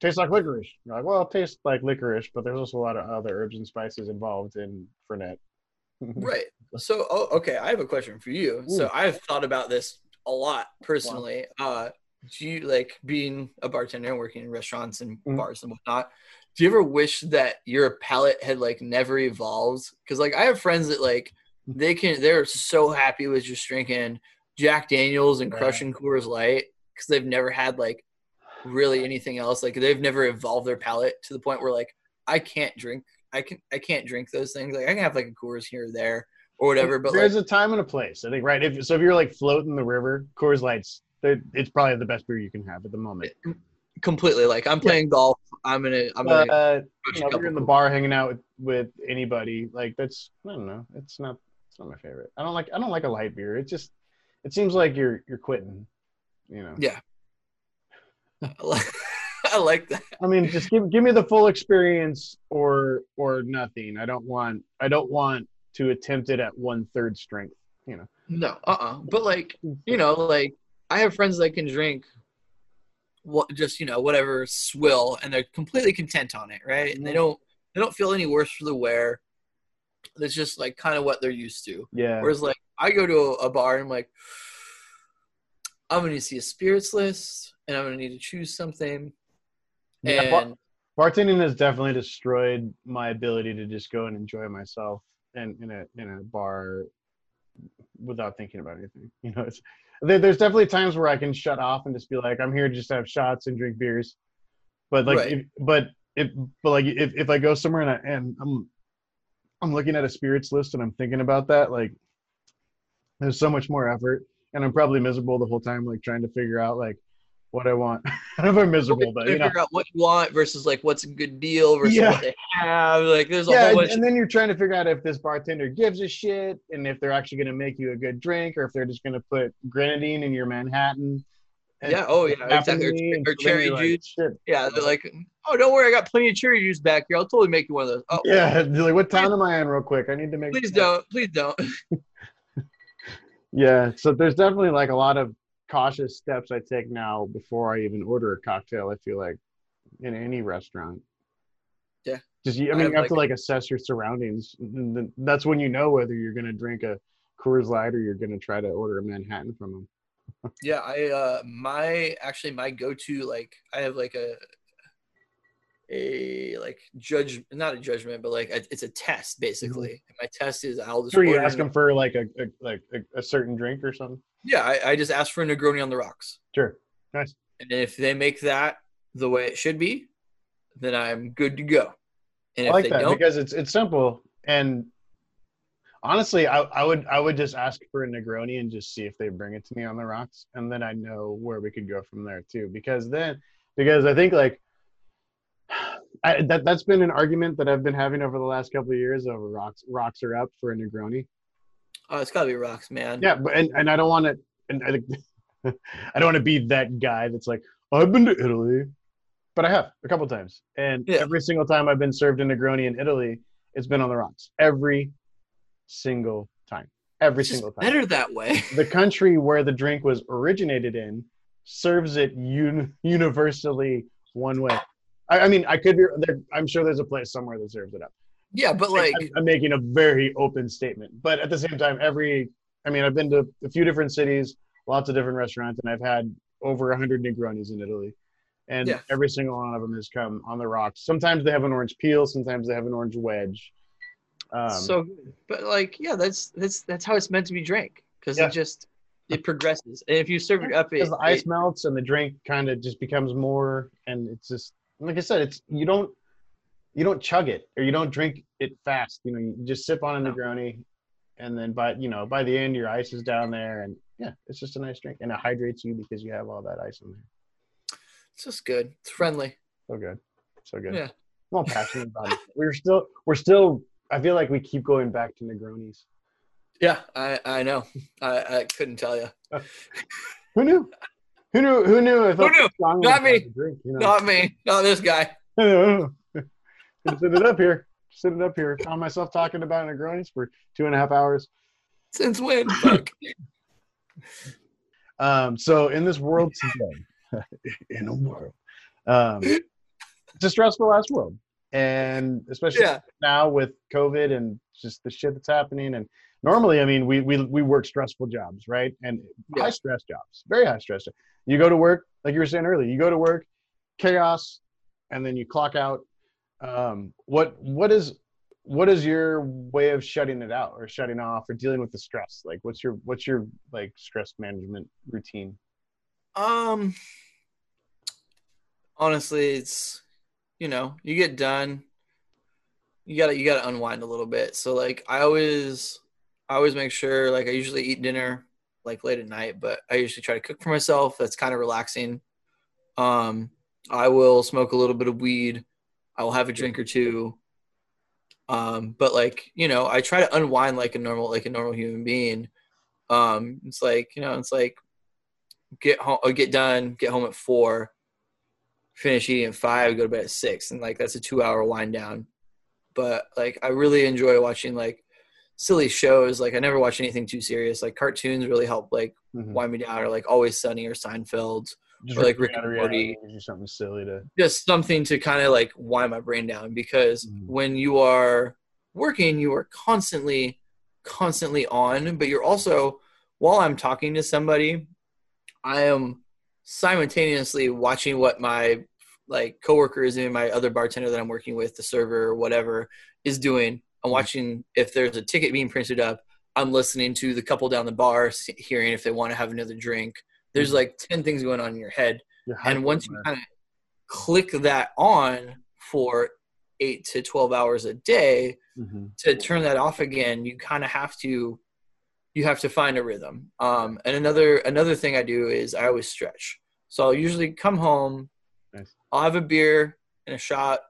tastes like licorice." You're like, well, it tastes like licorice, but there's also a lot of other herbs and spices involved in Fernet. *laughs* right. So, oh, okay, I have a question for you. So, I've thought about this a lot personally. Uh, do you like being a bartender and working in restaurants and Mm. bars and whatnot? Do you ever wish that your palate had like never evolved? Because like I have friends that like they can they're so happy with just drinking Jack Daniels and crushing Coors Light because they've never had like really anything else. Like they've never evolved their palate to the point where like I can't drink. I can I can't drink those things. Like I can have like a Coors here or there or whatever. But there's like a time and a place. I think, right? If so, if you're like floating the river, Coors Lights, it's probably the best beer you can have at the moment. completely like I'm playing golf. I'm gonna I'm gonna uh, you know, you're in the bar hanging out with, with anybody, like that's I don't know. It's not it's not my favorite. I don't like I don't like a light beer. It just it seems like you're you're quitting. You know. Yeah. *laughs* I like that. I mean, just give give me the full experience or or nothing. I don't want I don't want to attempt it at one third strength. You know. No, uh, uh But like, you know, like I have friends that can drink, what just you know whatever swill, and they're completely content on it, right? And they Mhm. don't they don't feel any worse for the wear. It's just like kind of what they're used to. Yeah. Whereas like I go to a, a bar and I'm like, I'm gonna need to see a spirits list, and I'm gonna need to choose something. Yeah, bar- and bartending has definitely destroyed my ability to just go and enjoy myself in, in a in a bar without thinking about anything. *laughs* You know, it's there's definitely times where I can shut off and just be like, I'm here just to have shots and drink beers. But like, Right. if, but if but like if, if I go somewhere and, I, and I'm I'm looking at a spirits list and I'm thinking about that, like there's so much more effort, and I'm probably miserable the whole time, like trying to figure out like what I want. I don't know if I'm miserable, but you know, figure out what you want versus like what's a good deal versus Yeah. what they have. Like there's a yeah, whole and, bunch. and then you're trying to figure out if this bartender gives a shit and if they're actually going to make you a good drink or if they're just going to put grenadine in your Manhattan. yeah. Oh yeah. Exactly. Or, or cherry like, juice. Yeah, they're like, oh, don't worry, I got plenty of cherry juice back here. I'll totally make you one of those. Oh, Yeah, *laughs* they're like what town am I in, real quick? I need to make. please *laughs* don't, please don't. *laughs* Yeah, so there's definitely like a lot of cautious steps I take now before I even order a cocktail. I feel like in any restaurant. Yeah. Just you- I I mean, have, you have like- to like assess your surroundings. That's when you know whether you're going to drink a Coors Light or you're going to try to order a Manhattan from them. *laughs* Yeah, I uh, my actually my go-to like I have like a a like judge, not a judgment, but like a, it's a test mm-hmm. basically. And my test is I'll just Sure, you ask them for like a, a like a, a certain drink or something. Yeah, I, I just ask for a Negroni on the rocks, Sure, nice. and if they make that the way it should be, then I'm good to go. And I like that because it's it's simple and honestly, I, I would I would just ask for a Negroni and just see if they bring it to me on the rocks, and then I know where we could go from there too. Because then, because I think like I, that that's been an argument that I've been having over the last couple of years over rocks rocks are up for a Negroni. oh, it's gotta be rocks, man. Yeah, but and, and I don't want to and I, *laughs* I don't want to be that guy that's like I've been to Italy, but I have a couple times, and Yeah. every single time I've been served a Negroni in Italy, it's been on the rocks. Every single time, every single time. better that way. *laughs* The country where the drink was originated in serves it un- universally one way. I, I mean, I could be. There, I'm sure there's a place somewhere that serves it up. yeah, but like, I'm, I'm making a very open statement, but at the same time, every I mean, I've been to a few different cities, lots of different restaurants, and I've had over 100 Negronis in Italy, and Yeah. every single one of them has come on the rocks. Sometimes they have an orange peel, sometimes they have an orange wedge. Um, so but like yeah that's that's that's how it's meant to be drank because Yeah. it just it progresses and if you serve it up it, the ice it- melts and the drink kind of just becomes more, and it's just like I said, it's you don't you don't chug it or you don't drink it fast. You know, you just sip on a. Negroni, and then by you know by the end your ice is down there, and yeah, it's just a nice drink, and it hydrates you because you have all that ice in there. it's just good it's friendly So good, so good. Yeah. I'm all passionate about it. *laughs* We're still we're still. I feel like we keep going back to Negronis. yeah i i know i i couldn't tell you *laughs* Who knew? *laughs* Who knew? Who knew? Felt knew? Not me. Drink, you know? not me not this guy I don't know. Just sit it up here. Sit it up here. Found myself talking about Negronis for two and a half hours. since when. *laughs* Um, so in this world today, *laughs* in a world, um, it's a stressful ass world, and especially yeah now with COVID and just the shit that's happening. And normally, I mean, we we we work stressful jobs, right? And Yeah. high stress jobs, very high stress. Jobs. You go to work, like you were saying earlier. You go to work, chaos, and then you clock out. Um, what what is what is your way of shutting it out or shutting off or dealing with the stress? Like, what's your what's your like stress management routine? Um, honestly, it's you know you get done, you gotta you gotta unwind a little bit. So like I always I always make sure like I usually eat dinner like late at night, but I usually try to cook for myself. That's kind of relaxing. Um, I will smoke a little bit of weed. I will have a drink or two. Um, but like you know, I try to unwind like a normal like a normal human being. Um, it's like you know, it's like get home or get done, get home at four, finish eating at five, go to bed at six, and like that's a two hour wind down. But like I really enjoy watching like silly shows. Like I never watch anything too serious. Like cartoons really help like Mhm. wind me down, or like Always Sunny or Seinfeld, Just or like Rick and Morty. reality, gives you something silly to. just something to kind of like wind my brain down because Mhm. when you are working, you are constantly, constantly on, but you're also while I'm talking to somebody, I am simultaneously watching what my like coworkers and my other bartender that I'm working with, the server or whatever, is doing. I'm Mhm. watching if there's a ticket being printed up. I'm listening to the couple down the bar, hearing if they want to have another drink. There's Mhm. like ten things going on in your head, and once you kind of click that on for eight to 12 hours a day Mhm. to turn that off again you kind of have to you have to find a rhythm um, and another another thing i do is i always stretch so i'll usually come home Nice. i'll have a beer and a shot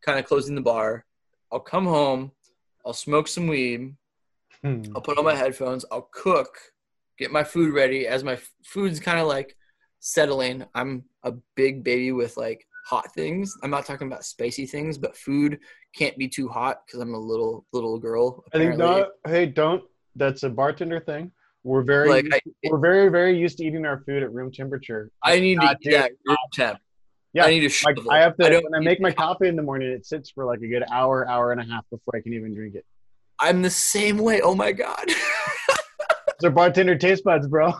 kind of closing the bar i'll come home i'll smoke some weed Hmm. I'll put on my headphones. I'll cook, get my food ready. As my f- food's kind of like settling, I'm a big baby with like hot things. I'm not talking about spicy things, but food can't be too hot because I'm a little little girl. I think not. Hey, don't. That's a bartender thing. We're very, Like, I- we're very, very used to eating our food at room temperature. I need to not get that room temp. Yeah, I need to Like. I have to. I when I make my coffee in the morning, it sits for like a good hour, hour and a half before I can even drink it. I'm the same way. Oh my god. *laughs* Those are bartender taste buds, bro.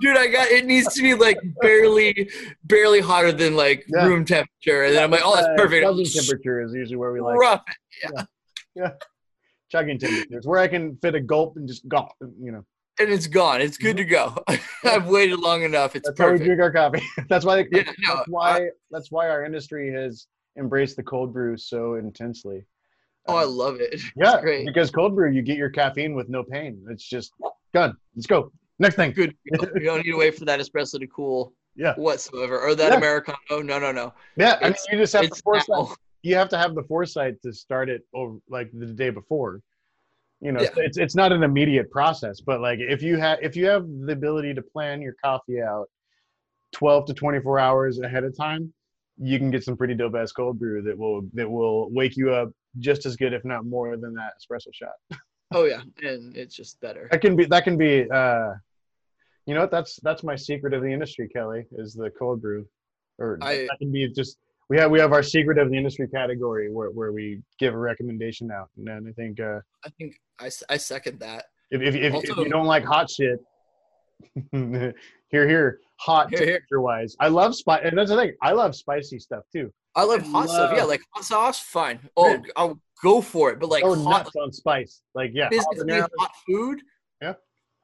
dude, I got it needs to be like barely, barely hotter than like Yeah. room temperature, and then I'm like, oh, that's Uh, perfect. Chugging temperature is usually where we like Rough. Yeah. Chugging temperatures, where I can fit a gulp and just gulp. You know, and it's gone. It's good to go. *laughs* I've waited long enough. It's that's how we perfect. drink our coffee. *laughs* that's why. Yeah, *laughs* no, that's why. that's why our industry has embraced the cold brew so intensely. Oh, I Um, love it. It's Yeah, great. because cold brew, you get your caffeine with no pain. It's just done. Let's go. Next thing. Good. to. You don't need to wait for that espresso to cool Yeah. whatsoever, or that Yeah. Americano. No, no, no. Yeah, I mean, you just have the foresight. You have to have the foresight to start it over, like the day before. You know, Yeah. it's it's not an immediate process, but like if you have if you have the ability to plan your coffee out twelve to twenty four hours ahead of time, you can get some pretty dope ass cold brew that will that will wake you up just as good, if not more, than that espresso shot. *laughs* Oh yeah, and it's just better. That can be that can be uh you know what that's that's my secret of the industry, Kelly, is the cold brew. Or I- that can be just we have we have our secret of the industry category where, where we give a recommendation out. And then I think uh I think I, I second that. if if, if, if you don't like hot shit *laughs* here here hot Here, here. temperature wise. I love spice and that's the thing. I love spicy stuff too. I love I hot stuff. Yeah, like hot sauce, fine. Oh. I'll go for it. But like oh hot, nuts on spice. Like yeah, habanero. hot food. Yeah.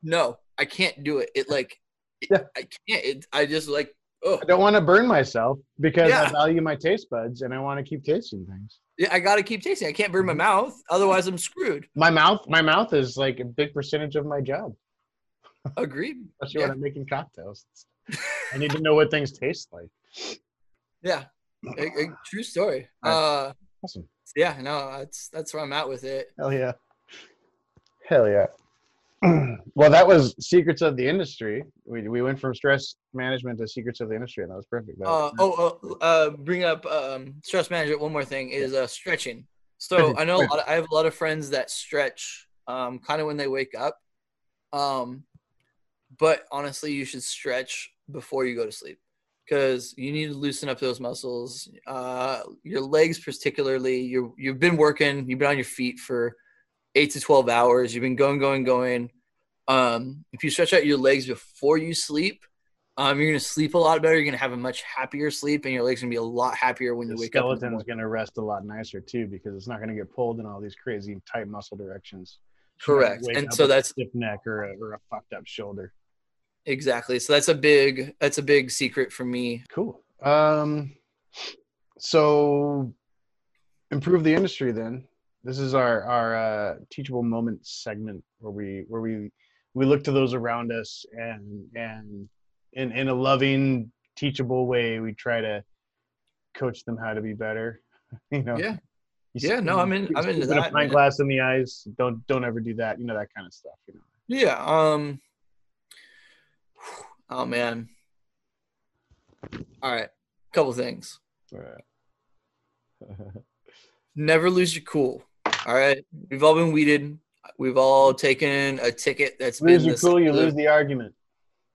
No, I can't do it. It like, it- Yeah. I can't. It, I just like, oh, I don't want to burn myself because I value my taste buds and I want to keep tasting things. yeah, I gotta keep tasting. I can't burn my Mm-hmm. mouth, otherwise I'm screwed. my mouth my mouth is like a big percentage of my job Agreed. *laughs* especially Yeah. when i'm making cocktails i need to know what things taste like Yeah, a, a true story. Uh, awesome yeah, no, that's that's where I'm at with it. hell yeah hell yeah *clears throat* well that was secrets of the industry we, we went from stress management to secrets of the industry and that was perfect That- Uh, oh, oh, uh, bring up um, stress management. One more thing is uh, stretching. So I know a lot of, I have a lot of friends that stretch um, kind of when they wake up. Um, but honestly, you should stretch before you go to sleep because you need to loosen up those muscles. Uh, your legs, particularly, you you've been working, you've been on your feet for eight to twelve hours. You've been going, going, going. Um, if you stretch out your legs before you sleep, um, you're gonna sleep a lot better. You're gonna have a much happier sleep, and your legs gonna be a lot happier when the you wake up. in the skeleton's going to rest a lot nicer too because it's not going to get pulled in all these crazy tight muscle directions Correct, and so that's stiff neck or a, or a fucked up shoulder exactly. So that's a big that's a big secret for me. Cool. Um, so improve the industry. Then this is our our uh, teachable moment segment where we where we we look to those around us and and in in a loving, teachable way, we try to coach them how to be better. *laughs* you know. Yeah. You Yeah, no, I'm in- I'm see into a that, pint glass in the eyes. Don't don't ever do that. You know that kind of stuff. You know. Yeah. Um. Oh man. All right. Couple things. all right *laughs* Never lose your cool. All right. We've all been weeded. We've all taken a ticket that's lose been your cool, you lose the argument.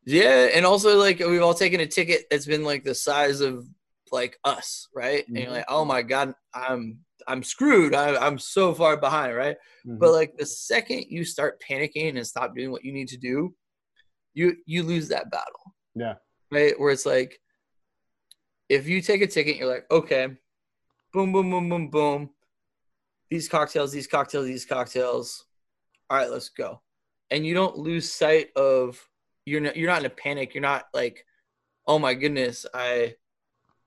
Yeah, and also like we've all taken a ticket that's been like the size of like us, right? And you're Mhm. like, oh my god, I'm I'm screwed. I, I'm so far behind, right? Mhm. But like the second you start panicking and stop doing what you need to do, you you lose that battle, yeah. right? Where it's like, if you take a ticket, you're like, okay, boom, boom, boom, boom, boom. These cocktails, these cocktails, these cocktails. All right, let's go. And you don't lose sight of you're not you're not in a panic. You're not like, oh my goodness, I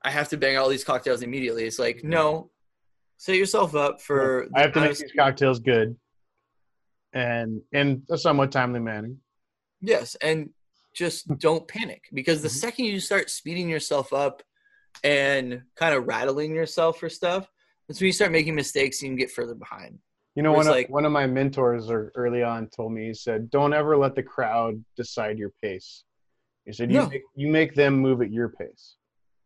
I have to bang all these cocktails immediately. It's like, no, set yourself up for I have to make these cocktails good and in a somewhat timely manner. Yes, and just don't panic because the Mhm. second you start speeding yourself up and kind of rattling yourself for stuff, that's when you start making mistakes and you get further behind. You know, one of, like- one of my mentors or early on told me, he said, don't ever let the crowd decide your pace. He said, you, No. make, you make them move at your pace.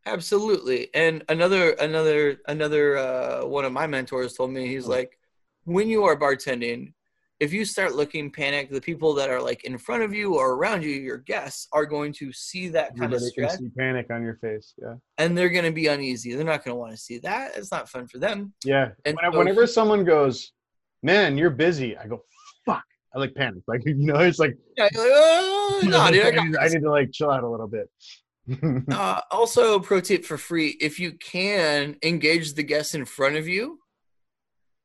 Absolutely. And another another another uh, one of my mentors told me he's Hmm. like, when you are bartending, if you start looking panic, the people that are like in front of you or around you, your guests, are going to see that kind of Everybody can see panic on your face. Yeah. and they're going to be uneasy. They're not going to want to see that. It's not fun for them. Yeah. And Whenever, so whenever someone goes, man, you're busy, I go, fuck. I like panic. Like *laughs* you know, it's like Yeah, like, oh, *laughs* no, dude, I need, I need to like chill out a little bit. *laughs* Uh, also, pro tip for free: if you can engage the guests in front of you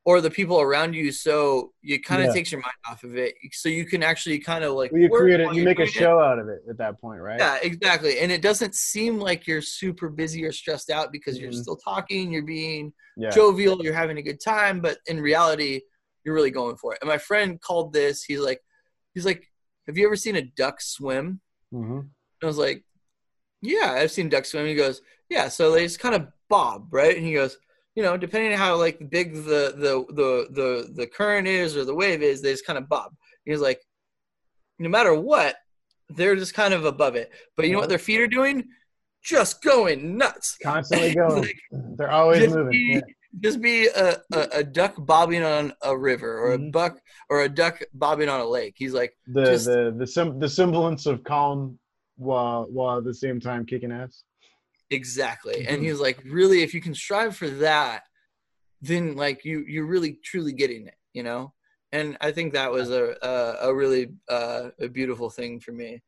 or the people around you, so it kind of Yeah. takes your mind off of it, so you can actually kind of like Well, you create it. You make a doing it. show out of it at that point, right? Yeah, exactly. And it doesn't seem like you're super busy or stressed out because you're Mhm. still talking, you're being Yeah. jovial, you're having a good time, but in reality, you're really going for it. And my friend called this, he's like, he's like, Have you ever seen a duck swim? hmm And I was like, Yeah, I've seen ducks swim. He goes, Yeah, so they just kind of bob, right? And he goes, you know, depending on how like big the the the the the current is or the wave is, they just kind of bob. He was like, no matter what, they're just kind of above it. But you know what their feet are doing? Just going nuts. *laughs* Constantly going. like, They're always just moving. be, Yeah. just be a, a, a duck bobbing on a river or a Mhm. buck or a duck bobbing on a lake. He's like, The just- the the sim- the semblance of calm while while at the same time kicking ass. Exactly. And Mhm. he was like, really, if you can strive for that, then like you you're really truly getting it, you know. And I think that was a a, a really uh, a beautiful thing for me.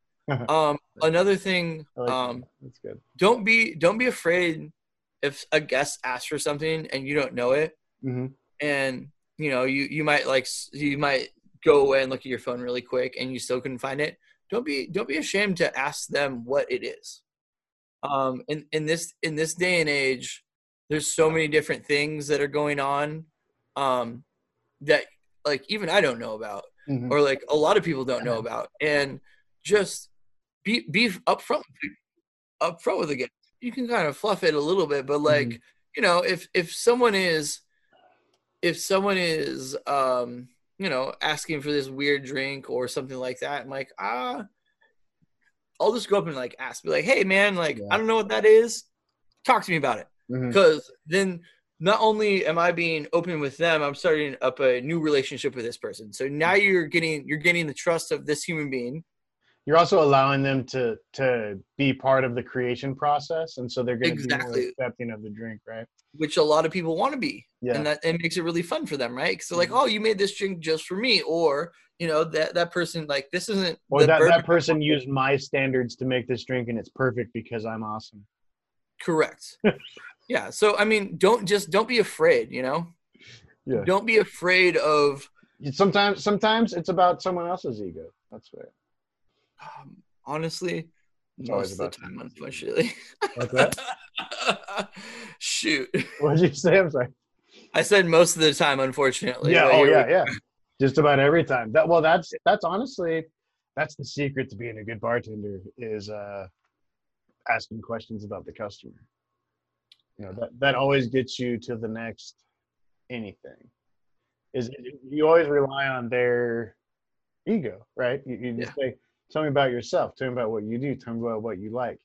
Um, another thing, like um, that. That's good. don't be don't be afraid if a guest asks for something and you don't know it hmm and you know you you might like you might go away and look at your phone really quick and you still couldn't find it don't be don't be ashamed to ask them what it is um in in this in this day and age there's so many different things that are going on um that like even i don't know about hmm or like a lot of people don't know about and just be be upfront upfront with the guest you can kind of fluff it a little bit but like you know if if someone is if someone is um you know asking for this weird drink or something like that i'm like ah i'll just go up and like ask be like hey man like Yeah. i don't know what that is talk to me about it because then not only am I being open with them, I'm starting up a new relationship with this person. So now you're getting you're getting the trust of this human being. You're also allowing them to to be part of the creation process, and so they're going to be Exactly. more accepting of the drink, right? Which a lot of people want to be, Yeah. and that it makes it really fun for them, right? Because they're like, Mhm. "Oh, you made this drink just for me," or you know that that person like this isn't Or that, that person used my standards to make this drink, and it's perfect because I'm awesome. correct. *laughs* yeah. So I mean, don't just don't be afraid. You know, Yeah. don't be afraid of Sometimes, sometimes it's about someone else's ego. That's right. um, honestly. It's Most of the time, unfortunately. What's that? *laughs* Shoot. What did you say? I'm sorry. I said most of the time, unfortunately. yeah. Oh, yeah, yeah. Just about every time. That well, that's that's honestly, that's the secret to being a good bartender is uh, asking questions about the customer. You know that that always gets you to the next anything. Is you always rely on their ego, right? You, you just say, "Tell me about yourself. Tell me about what you do. Tell me about what you like."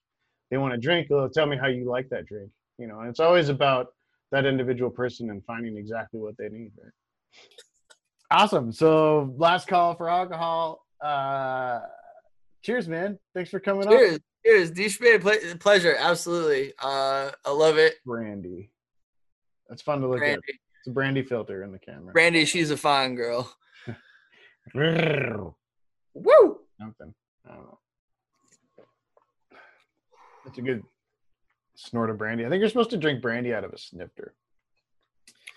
They want a drink. Well, tell me how you like that drink. You know, and it's always about that individual person and finding exactly what they need. Right. Awesome. So last call for alcohol. Uh, cheers, man. Thanks for coming up. Cheers. Cheers. Douchebag ple- pleasure. Absolutely. Uh, I love it. Brandy. That's fun to look at. Brandy. It's a brandy filter in the camera. Brandy, she's a fine girl. Something. *laughs* Woo! I don't know. That's a good snort of brandy. I think you're supposed to drink brandy out of a snifter.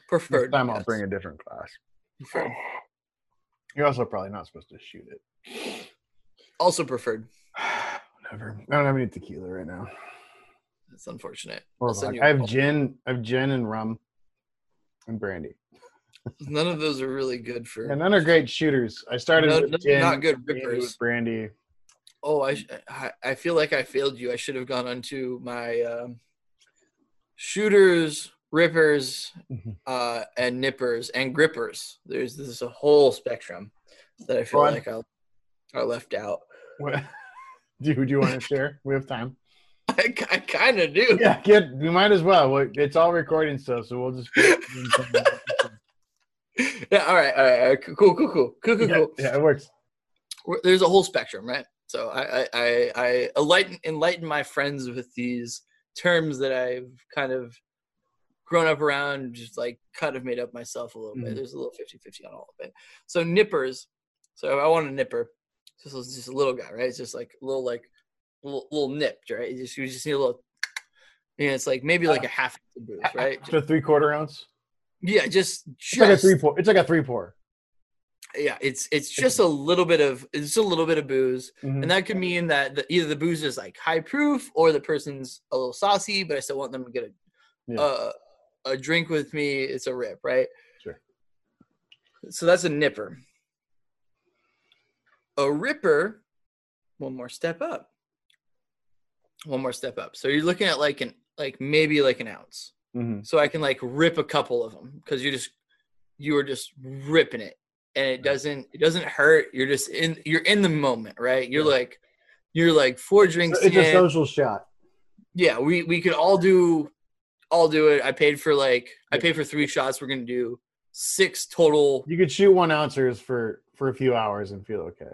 Preferred. Next time I'll bring a different glass. Preferred. *sighs* You're also probably not supposed to shoot it. *sighs* Also preferred. *sighs* Whatever. I don't have any tequila right now. That's unfortunate. I'll send vodka. you I have gin. I have gin and rum and brandy. *laughs* None of those are really good for. And none are great shooters. I started No, with gin, not good rippers. brandy. Oh, I, I I feel like I failed you. I should have gone onto my um, shooters, rippers, Mhm. uh, and nippers and grippers. There's this is a whole spectrum that I feel Go like I are left out. What? *laughs* Do you, do you want to share? We have time. *laughs* I, I kind of do. Yeah, get. We might as well. It's all recording stuff, so we'll just. *laughs* Yeah, all right, all right, all right. Cool, cool, cool, cool, cool, cool. yeah, cool. yeah, it works. There's a whole spectrum, right? So I, I, I, I enlighten, enlighten my friends with these terms that I've kind of grown up around, just like kind of made up myself a little bit. Mhm. There's a little 50 50 on all of it. So nippers So I want a nipper. Just just a little guy, right? It's just like a little like little, little nipped, right? You just you just need a little. *tsk* And it's like maybe like a half of booze, right? So three quarter ounce. Yeah, just It's like a three pour. It's like a three pour. yeah. It's it's just a little bit of it's a little bit of booze, Mhm. and that could mean that the, either the booze is like high proof or the person's a little saucy, but I still want them to get a Yeah. uh, a drink with me. It's a rip, right? Sure. So that's a nipper. A ripper, one more step up. One more step up. So you're looking at like an like maybe like an ounce. Mhm. So I can like rip a couple of them because you just you are just ripping it, and it doesn't it doesn't hurt. You're just in you're in the moment, right? You're Yeah. like you're like four drinks it's a social shot. yeah, we we could all do all do it. I paid for like I paid for three shots. We're gonna do six total You could shoot one ounces for for a few hours and feel okay.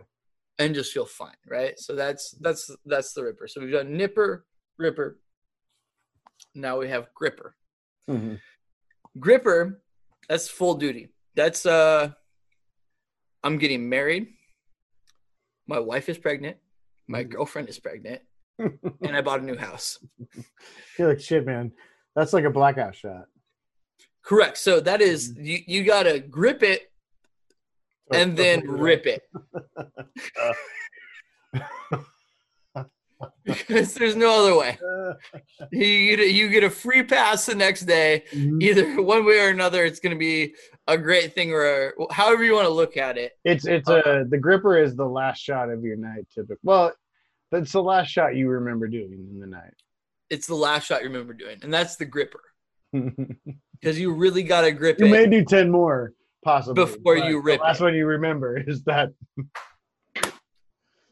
and just feel fine, right? So that's that's that's the ripper. So we've done nipper, ripper. Now we have gripper. Mhm. Gripper, that's full duty. That's uh I'm getting married. My wife is pregnant. My Mhm. girlfriend is pregnant. *laughs* And I bought a new house. You're like shit, man. That's like a blackout shot. Correct. So that is Mm-hmm. you, you gotta grip it and then *laughs* rip it. *laughs* because there's no other way. You, you you get a free pass the next day. Mhm. Either one way or another, it's going to be a great thing, or a, however you want to look at it. It's it's a the gripper is the last shot of your night. Typically, well, that's the last shot you remember doing in the night. It's the last shot you remember doing, and that's the gripper *laughs* because you really got to grip may it. do ten more possibly Before you rip The last it. one you remember *laughs* is that.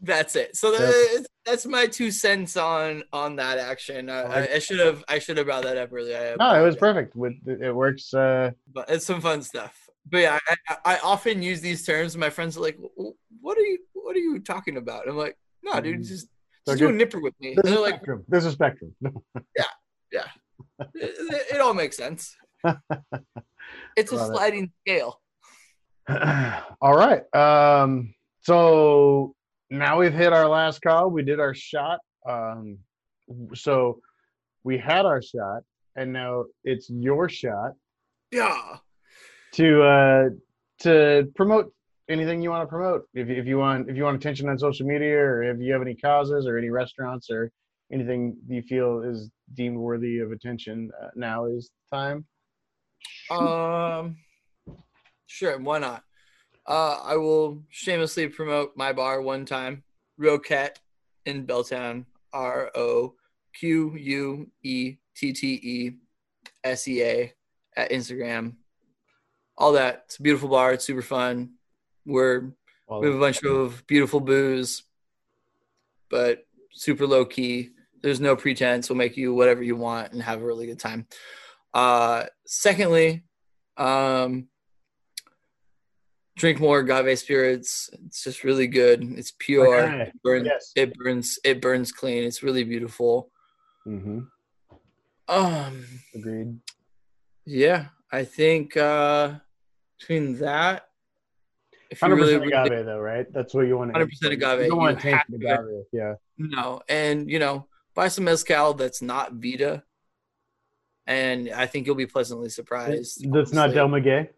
That's it. So That's- that, that's my two cents on on that action. I, should have I should have brought that up earlier. I No, it was perfect. With it works. Uh, but it's some fun stuff. But yeah, I, I, often use these terms. And my friends are like, "What are you? What are you talking about?" I'm like, "No, dude, Mhm. just just do a nipper with me." There's a like, spectrum. There's a spectrum. *laughs* it, it- it all makes sense. *laughs* It's a Love it. sliding scale. *clears throat* All right. Um, so now we've hit our last call. We did our shot. Um, so we had our shot, and now it's your shot Yeah. to uh, to promote anything you want to promote. If, if you want if you want attention on social media, or if you have any causes or any restaurants or anything you feel is deemed worthy of attention, uh, now is time. Um. Sure. Why not? Uh, I will shamelessly promote my bar one time, Roquette in Belltown. R O Q U E T T E S E A at Instagram. All that. It's a beautiful bar. It's super fun. We're we have a bunch of beautiful booze, but super low key. There's no pretense. We'll make you whatever you want and have a really good time. Uh, secondly, um, drink more agave spirits. It's just really good. It's pure. Okay. It burns. Yes. It burns. It burns clean. It's really beautiful. hmm Um, Agreed. yeah, I think uh, between that, if you Hundred really, percent agave, though, right? That's what you want. 100% agave. You don't want to You taint the to- agave. Yeah. No, and you know, buy some mezcal that's not Vida, and I think you'll be pleasantly surprised. That's not. Del Maguey.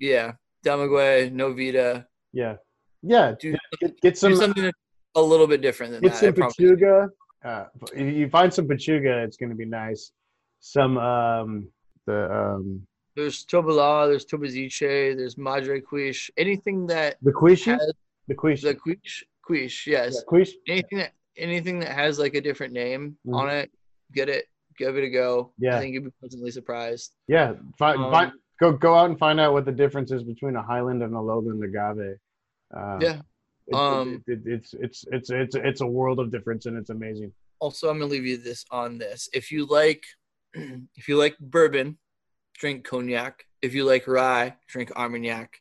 Yeah, Del Maguey, no Vida. Yeah. Yeah. Do, Get, get some. something a little bit different than Get that. some pechuga. Uh, if you find some pechuga, it's going to be nice. Some um the um There's Tobala, there's Tobaziche, there's Madre Cuishe. Anything that the quiche. has The quiche. the Quiche, Quiche, yes. Yeah, quiche. Anything that anything that has like a different name Mhm. on it, get it, give it a go. Yeah. I think you'll be pleasantly surprised. Yeah. Find, Um, find, go go out and find out what the difference is between a Highland and a Lowland agave. Uh, Yeah. it- Um, it, it, it's it's it's it's it's a world of difference and it's amazing. also i'm gonna leave you this on this if you like *clears throat* if you like bourbon drink cognac if you like rye drink armagnac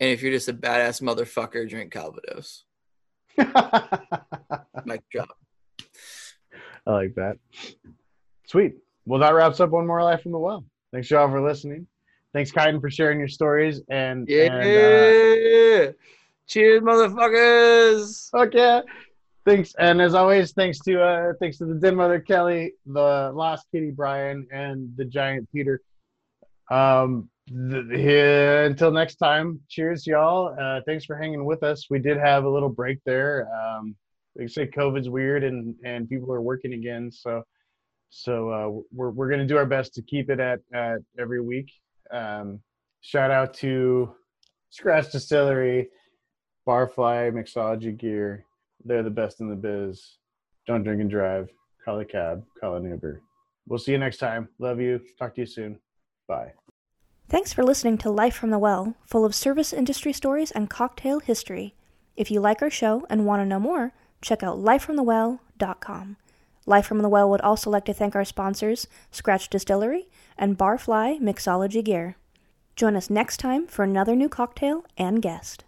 and if you're just a badass motherfucker drink calvados *laughs* mic drop I like that. Sweet. Well, that wraps up one more life from the well. Thanks y'all for listening. Thanks, Kaiden, for sharing your stories and yeah and, uh, Cheers, motherfuckers. Fuck yeah. Thanks, and as always, thanks to uh, thanks to the dead Mother Kelly, the Lost Kitty Brian, and the Giant Peter. Um, th- yeah, until next time, cheers, y'all. Uh, thanks for hanging with us. We did have a little break there. Um, they say COVID's weird, and and people are working again, so so uh, we're we're gonna do our best to keep it at at every week. Um, shout out to Scratch Distillery, Barfly Mixology Gear. They're the best in the biz. Don't drink and drive. Call a cab. Call an Uber. We'll see you next time. Love you. Talk to you soon. Bye. Thanks for listening to Life from the Well, full of service industry stories and cocktail history. If you like our show and want to know more, check out lifefromthewell.com. Life from the Well would also like to thank our sponsors, Scratch Distillery and Barfly Mixology Gear. Join us next time for another new cocktail and guest.